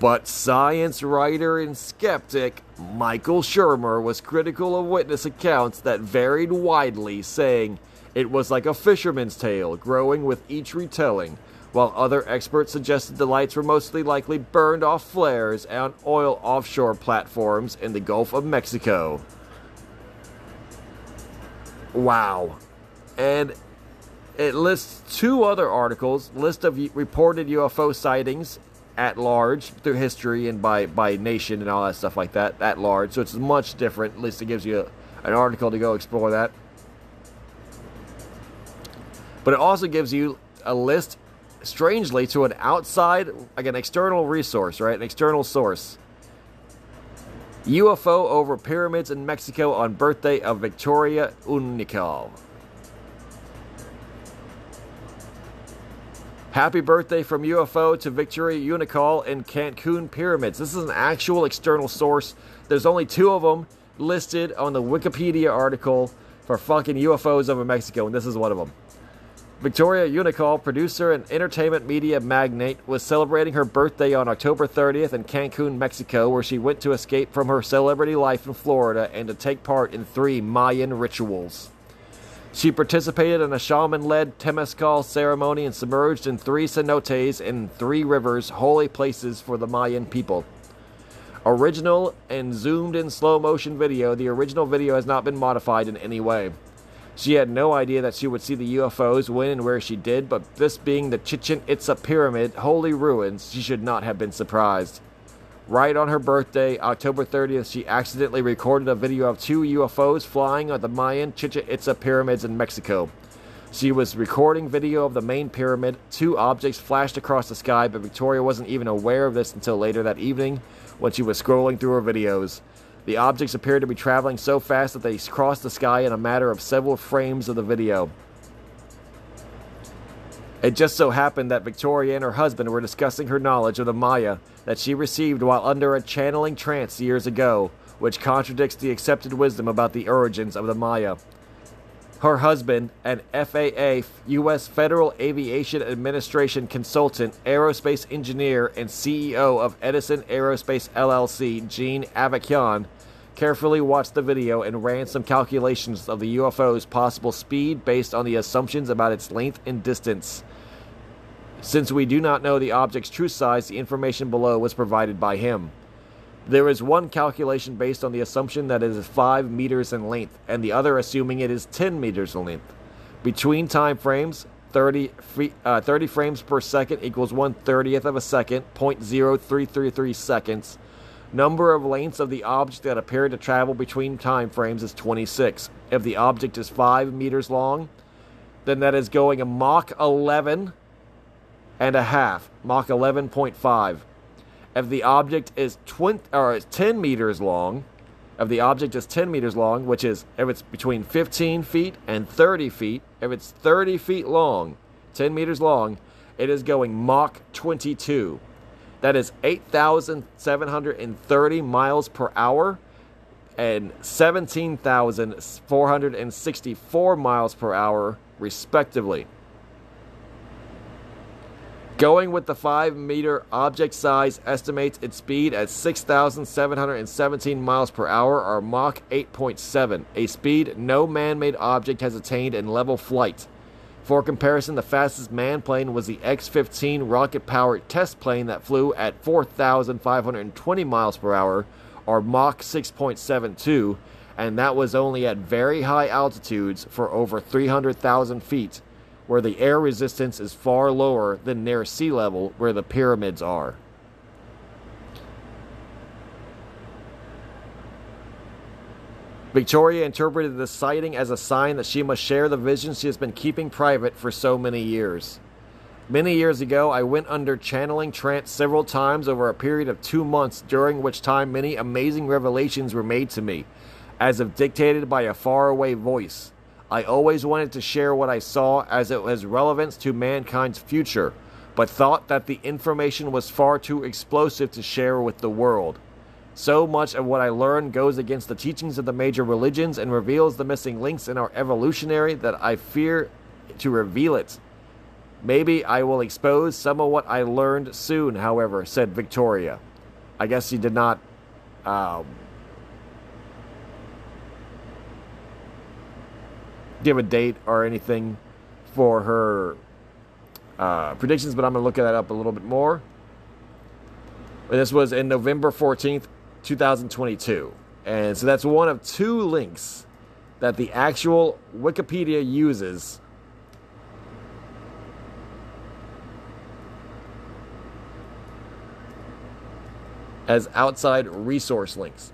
But science writer and skeptic Michael Shermer was critical of witness accounts that varied widely, saying it was like a fisherman's tale, growing with each retelling, while other experts suggested the lights were mostly likely burned off flares on oil offshore platforms in the Gulf of Mexico. Wow. And it lists two other articles, list of reported UFO sightings at large through history and by, by nation and all that stuff like that at large. So it's much different. At least it gives you a, an article to go explore that. But it also gives you a list, strangely, to an outside, like an external resource, right? An external source. UFO over pyramids in Mexico on birthday of Victoria Unikel. Happy birthday from UFO to Victoria Unikel in Cancun Pyramids. This is an actual external source. There's only two of them listed on the Wikipedia article for fucking UFOs over Mexico, and this is one of them. Victoria Unikel, producer and entertainment media magnate, was celebrating her birthday on October 30th in Cancun, Mexico, where she went to escape from her celebrity life in Florida and to take part in three Mayan rituals. She participated in a shaman led Temescal ceremony and submerged in three cenotes in three rivers, holy places for the Mayan people. Original and zoomed in slow motion video, the original video has not been modified in any way. She had no idea that she would see the UFOs when and where she did, but this being the Chichen Itza Pyramid, holy ruins, she should not have been surprised. Right on her birthday, October 30th, she accidentally recorded a video of two UFOs flying at the Mayan Chichen Itza pyramids in Mexico. She was recording video of the main pyramid. Two objects flashed across the sky, but Victoria wasn't even aware of this until later that evening when she was scrolling through her videos. The objects appeared to be traveling so fast that they crossed the sky in a matter of several frames of the video. It just so happened that Victoria and her husband were discussing her knowledge of the Maya that she received while under a channeling trance years ago, which contradicts the accepted wisdom about the origins of the Maya. Her husband, an FAA U.S. Federal Aviation Administration consultant, aerospace engineer, and CEO of Edison Aerospace LLC, Gene Avakian, carefully watched the video and ran some calculations of the UFO's possible speed based on the assumptions about its length and distance. Since we do not know the object's true size, the information below was provided by him. There is one calculation based on the assumption that it is 5 meters in length, and the other assuming it is 10 meters in length. Between time frames, 30, uh, 30 frames per second equals 1 30th of a second, 0.0333 seconds. Number of lengths of the object that appear to travel between time frames is 26. If the object is 5 meters long, then that is going a Mach 11 and a half, Mach 11.5. If the object is 20 or 10 meters long, if the object is 10 meters long, which is if it's between 15 feet and 30 feet, if it's 30 feet long, 10 meters long, it is going Mach 22. That is 8,730 miles per hour and 17,464 miles per hour, respectively. Going with the 5 meter object size estimates its speed at 6,717 miles per hour or Mach 8.7, a speed no man made object has attained in level flight. For comparison, the fastest manned plane was the X 15 rocket powered test plane that flew at 4,520 miles per hour or Mach 6.72, and that was only at very high altitudes for over 300,000 feet where the air resistance is far lower than near sea level where the pyramids are. Victoria interpreted the sighting as a sign that she must share the vision she has been keeping private for so many years. Many years ago, I went under channeling trance several times over a period of two months, during which time many amazing revelations were made to me, as if dictated by a faraway voice. I always wanted to share what I saw as it has relevance to mankind's future, but thought that the information was far too explosive to share with the world. So much of what I learned goes against the teachings of the major religions and reveals the missing links in our evolutionary that I fear to reveal it. Maybe I will expose some of what I learned soon, however, said Victoria. I guess she did not um, give a date or anything for her uh, predictions, but I'm going to look that up a little bit more. This was in November 14th, 2022. And so that's one of two links that the actual Wikipedia uses as outside resource links.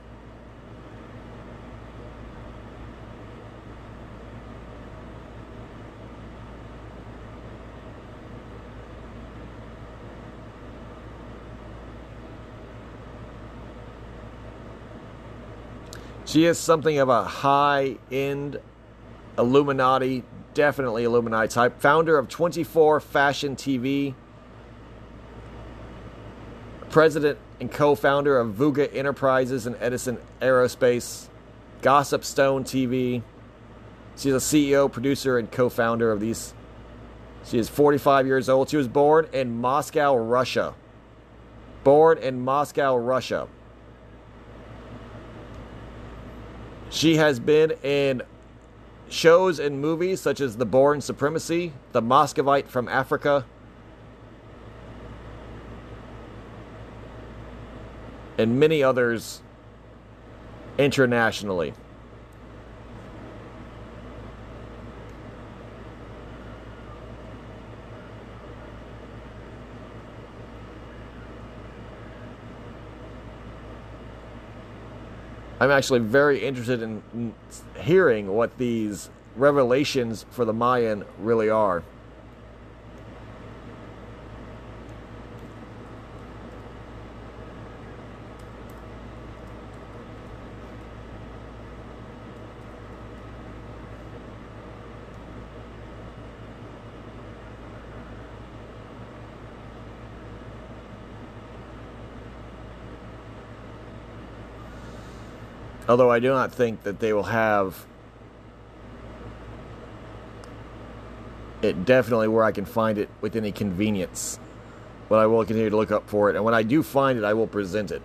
She is something of a high end Illuminati, definitely Illuminati type. Founder of 24 Fashion TV, president and co founder of Vuga Enterprises and Edison Aerospace, Gossip Stone TV. She's a CEO, producer, and co founder of these. She is 45 years old. She was born in Moscow, Russia. Born in Moscow, Russia. She has been in shows and movies such as The Bourne Supremacy, The Moscovite from Africa, and many others internationally. I'm actually very interested in hearing what these revelations for the Mayan really are. Although I do not think that they will have it definitely where I can find it with any convenience. But I will continue to look up for it. And when I do find it, I will present it.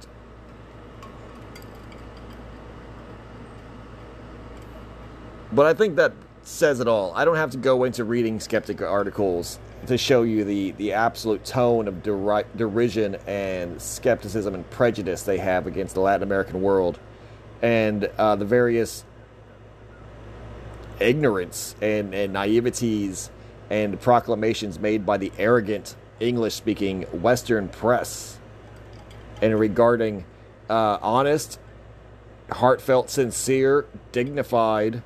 But I think that says it all. I don't have to go into reading skeptic articles to show you the, the absolute tone of deri- derision and skepticism and prejudice they have against the Latin American world and uh, the various ignorance and, and naiveties and proclamations made by the arrogant English speaking Western press and regarding uh, honest, heartfelt, sincere, dignified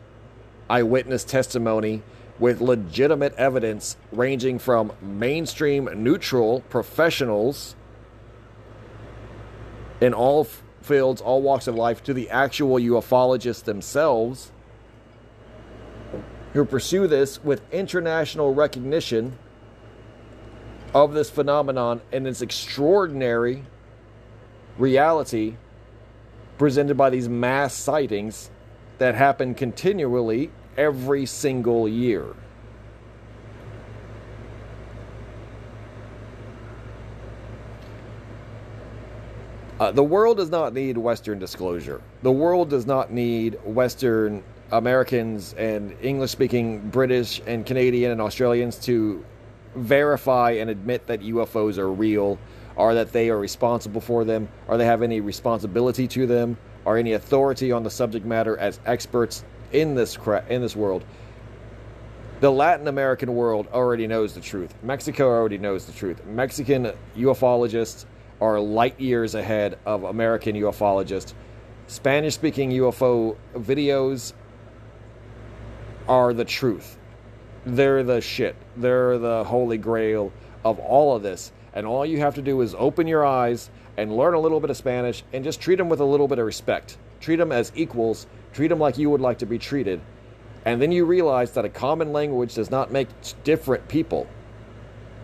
eyewitness testimony with legitimate evidence ranging from mainstream neutral professionals in all fields, all walks of life, to the actual ufologists themselves who pursue this with international recognition of this phenomenon and its extraordinary reality presented by these mass sightings that happen continually every single year. Uh, the world does not need Western disclosure. The world does not need Western Americans and English speaking British and Canadian and Australians to verify and admit that UFOs are real, or that they are responsible for them, or they have any responsibility to them, or any authority on the subject matter as experts in this cra- in this world. the Latin American world already knows the truth. Mexico already knows the truth. Mexican ufologists are light years ahead of American ufologists. Spanish speaking UFO videos are the truth. They're the shit. They're the holy grail of all of this. And all you have to do is open your eyes and learn a little bit of Spanish and just treat them with a little bit of respect. Treat them as equals. Treat them like you would like to be treated. And then you realize that a common language does not make different people.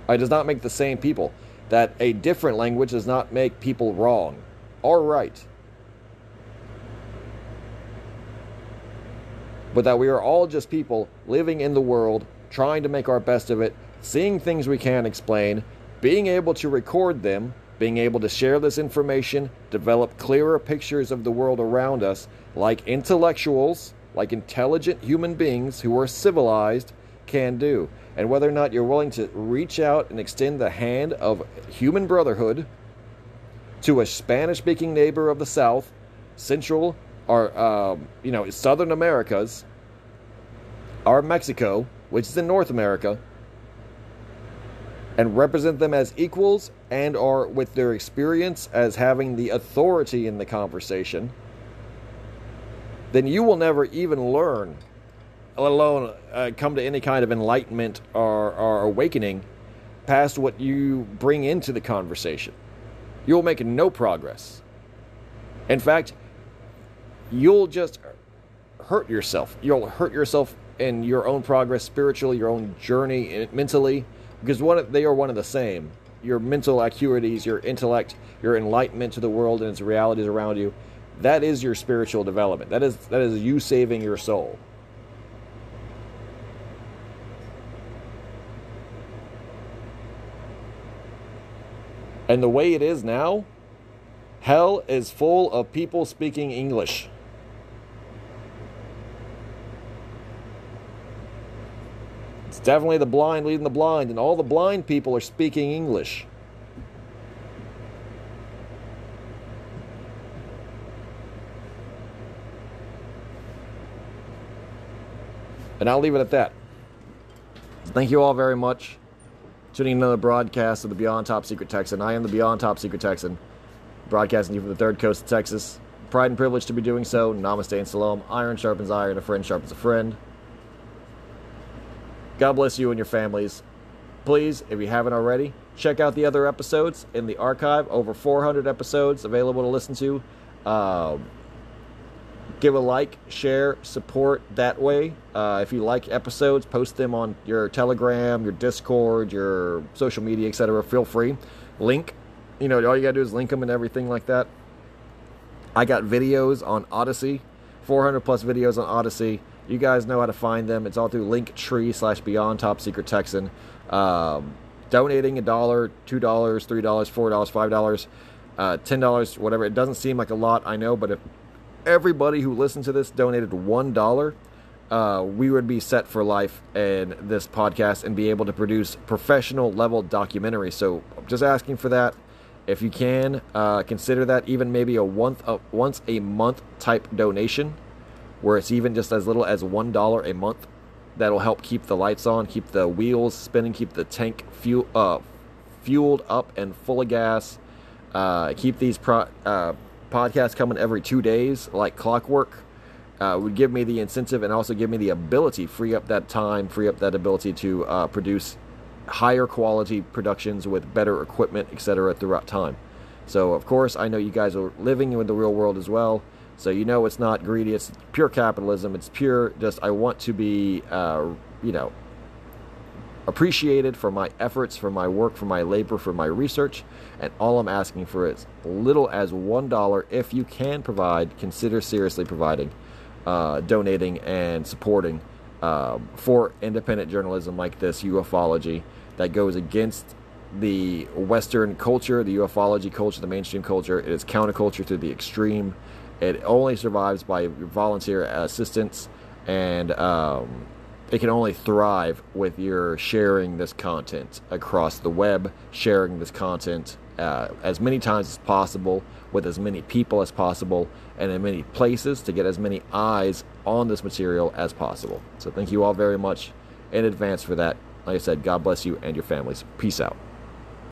It does not make the same people. That a different language does not make people wrong or right. But that we are all just people living in the world, trying to make our best of it, seeing things we can't explain, being able to record them, being able to share this information, develop clearer pictures of the world around us, like intellectuals, like intelligent human beings who are civilized can do. And whether or not you're willing to reach out and extend the hand of human brotherhood to a Spanish speaking neighbor of the South, Central, or, um, you know, Southern Americas, or Mexico, which is in North America, and represent them as equals and are with their experience as having the authority in the conversation then you will never even learn, let alone uh, come to any kind of enlightenment or, or awakening past what you bring into the conversation. You'll make no progress. In fact, you'll just hurt yourself. You'll hurt yourself in your own progress spiritually, your own journey eh, mentally, because one they are one of the same. Your mental acuities, your intellect, your enlightenment to the world and its realities around you that is your spiritual development. That is that is you saving your soul. And the way it is now, hell is full of people speaking English. It's definitely the blind leading the blind, and all the blind people are speaking English. And I'll leave it at that. Thank you all very much. Tuning in another broadcast of the Beyond Top Secret Texan. I am the Beyond Top Secret Texan, broadcasting you from the third coast of Texas. Pride and privilege to be doing so. Namaste and salam. Iron sharpens iron, a friend sharpens a friend. God bless you and your families. Please, if you haven't already, check out the other episodes in the archive. Over 400 episodes available to listen to. Um, give a like, share, support that way. Uh, if you like episodes, post them on your Telegram, your Discord, your social media, etc. Feel free. Link, you know, all you gotta do is link them and everything like that. I got videos on Odysee, 400 plus videos on Odysee. You guys know how to find them. It's all through Linktree slash Beyond Top Secret Texan. Um, donating a dollar, two dollars, three dollars, four dollars, five dollars, uh, ten dollars, whatever. It doesn't seem like a lot, I know, but if everybody who listened to this donated one dollar, uh, we would be set for life in this podcast and be able to produce professional level documentaries. So just asking for that. If you can uh, consider that even maybe a once a, once a month type donation, where it's even just as little as one dollar a month, that'll help keep the lights on, keep the wheels spinning, keep the tank fuel uh, fueled up and full of gas, uh, keep these pro- uh, podcast coming every two days, like clockwork, uh, would give me the incentive and also give me the ability, free up that time, free up that ability to uh, produce higher quality productions with better equipment, etc. throughout time. So, of course, I know you guys are living in the real world as well. So, you know it's not greedy, it's pure capitalism. It's pure just, I want to be, uh, you know, appreciated for my efforts, for my work, for my labor, for my research. And all I'm asking for is little as $1. If you can provide, consider seriously providing, uh, donating, and supporting um, for independent journalism like this, ufology, that goes against the Western culture, the ufology culture, the mainstream culture. It is counterculture to the extreme. It only survives by volunteer assistance and um, it can only thrive with your sharing this content across the web, sharing this content uh, as many times as possible with as many people as possible and in many places to get as many eyes on this material as possible. So, thank you all very much, in advance for that. Like I said, God bless you and your families. Peace out.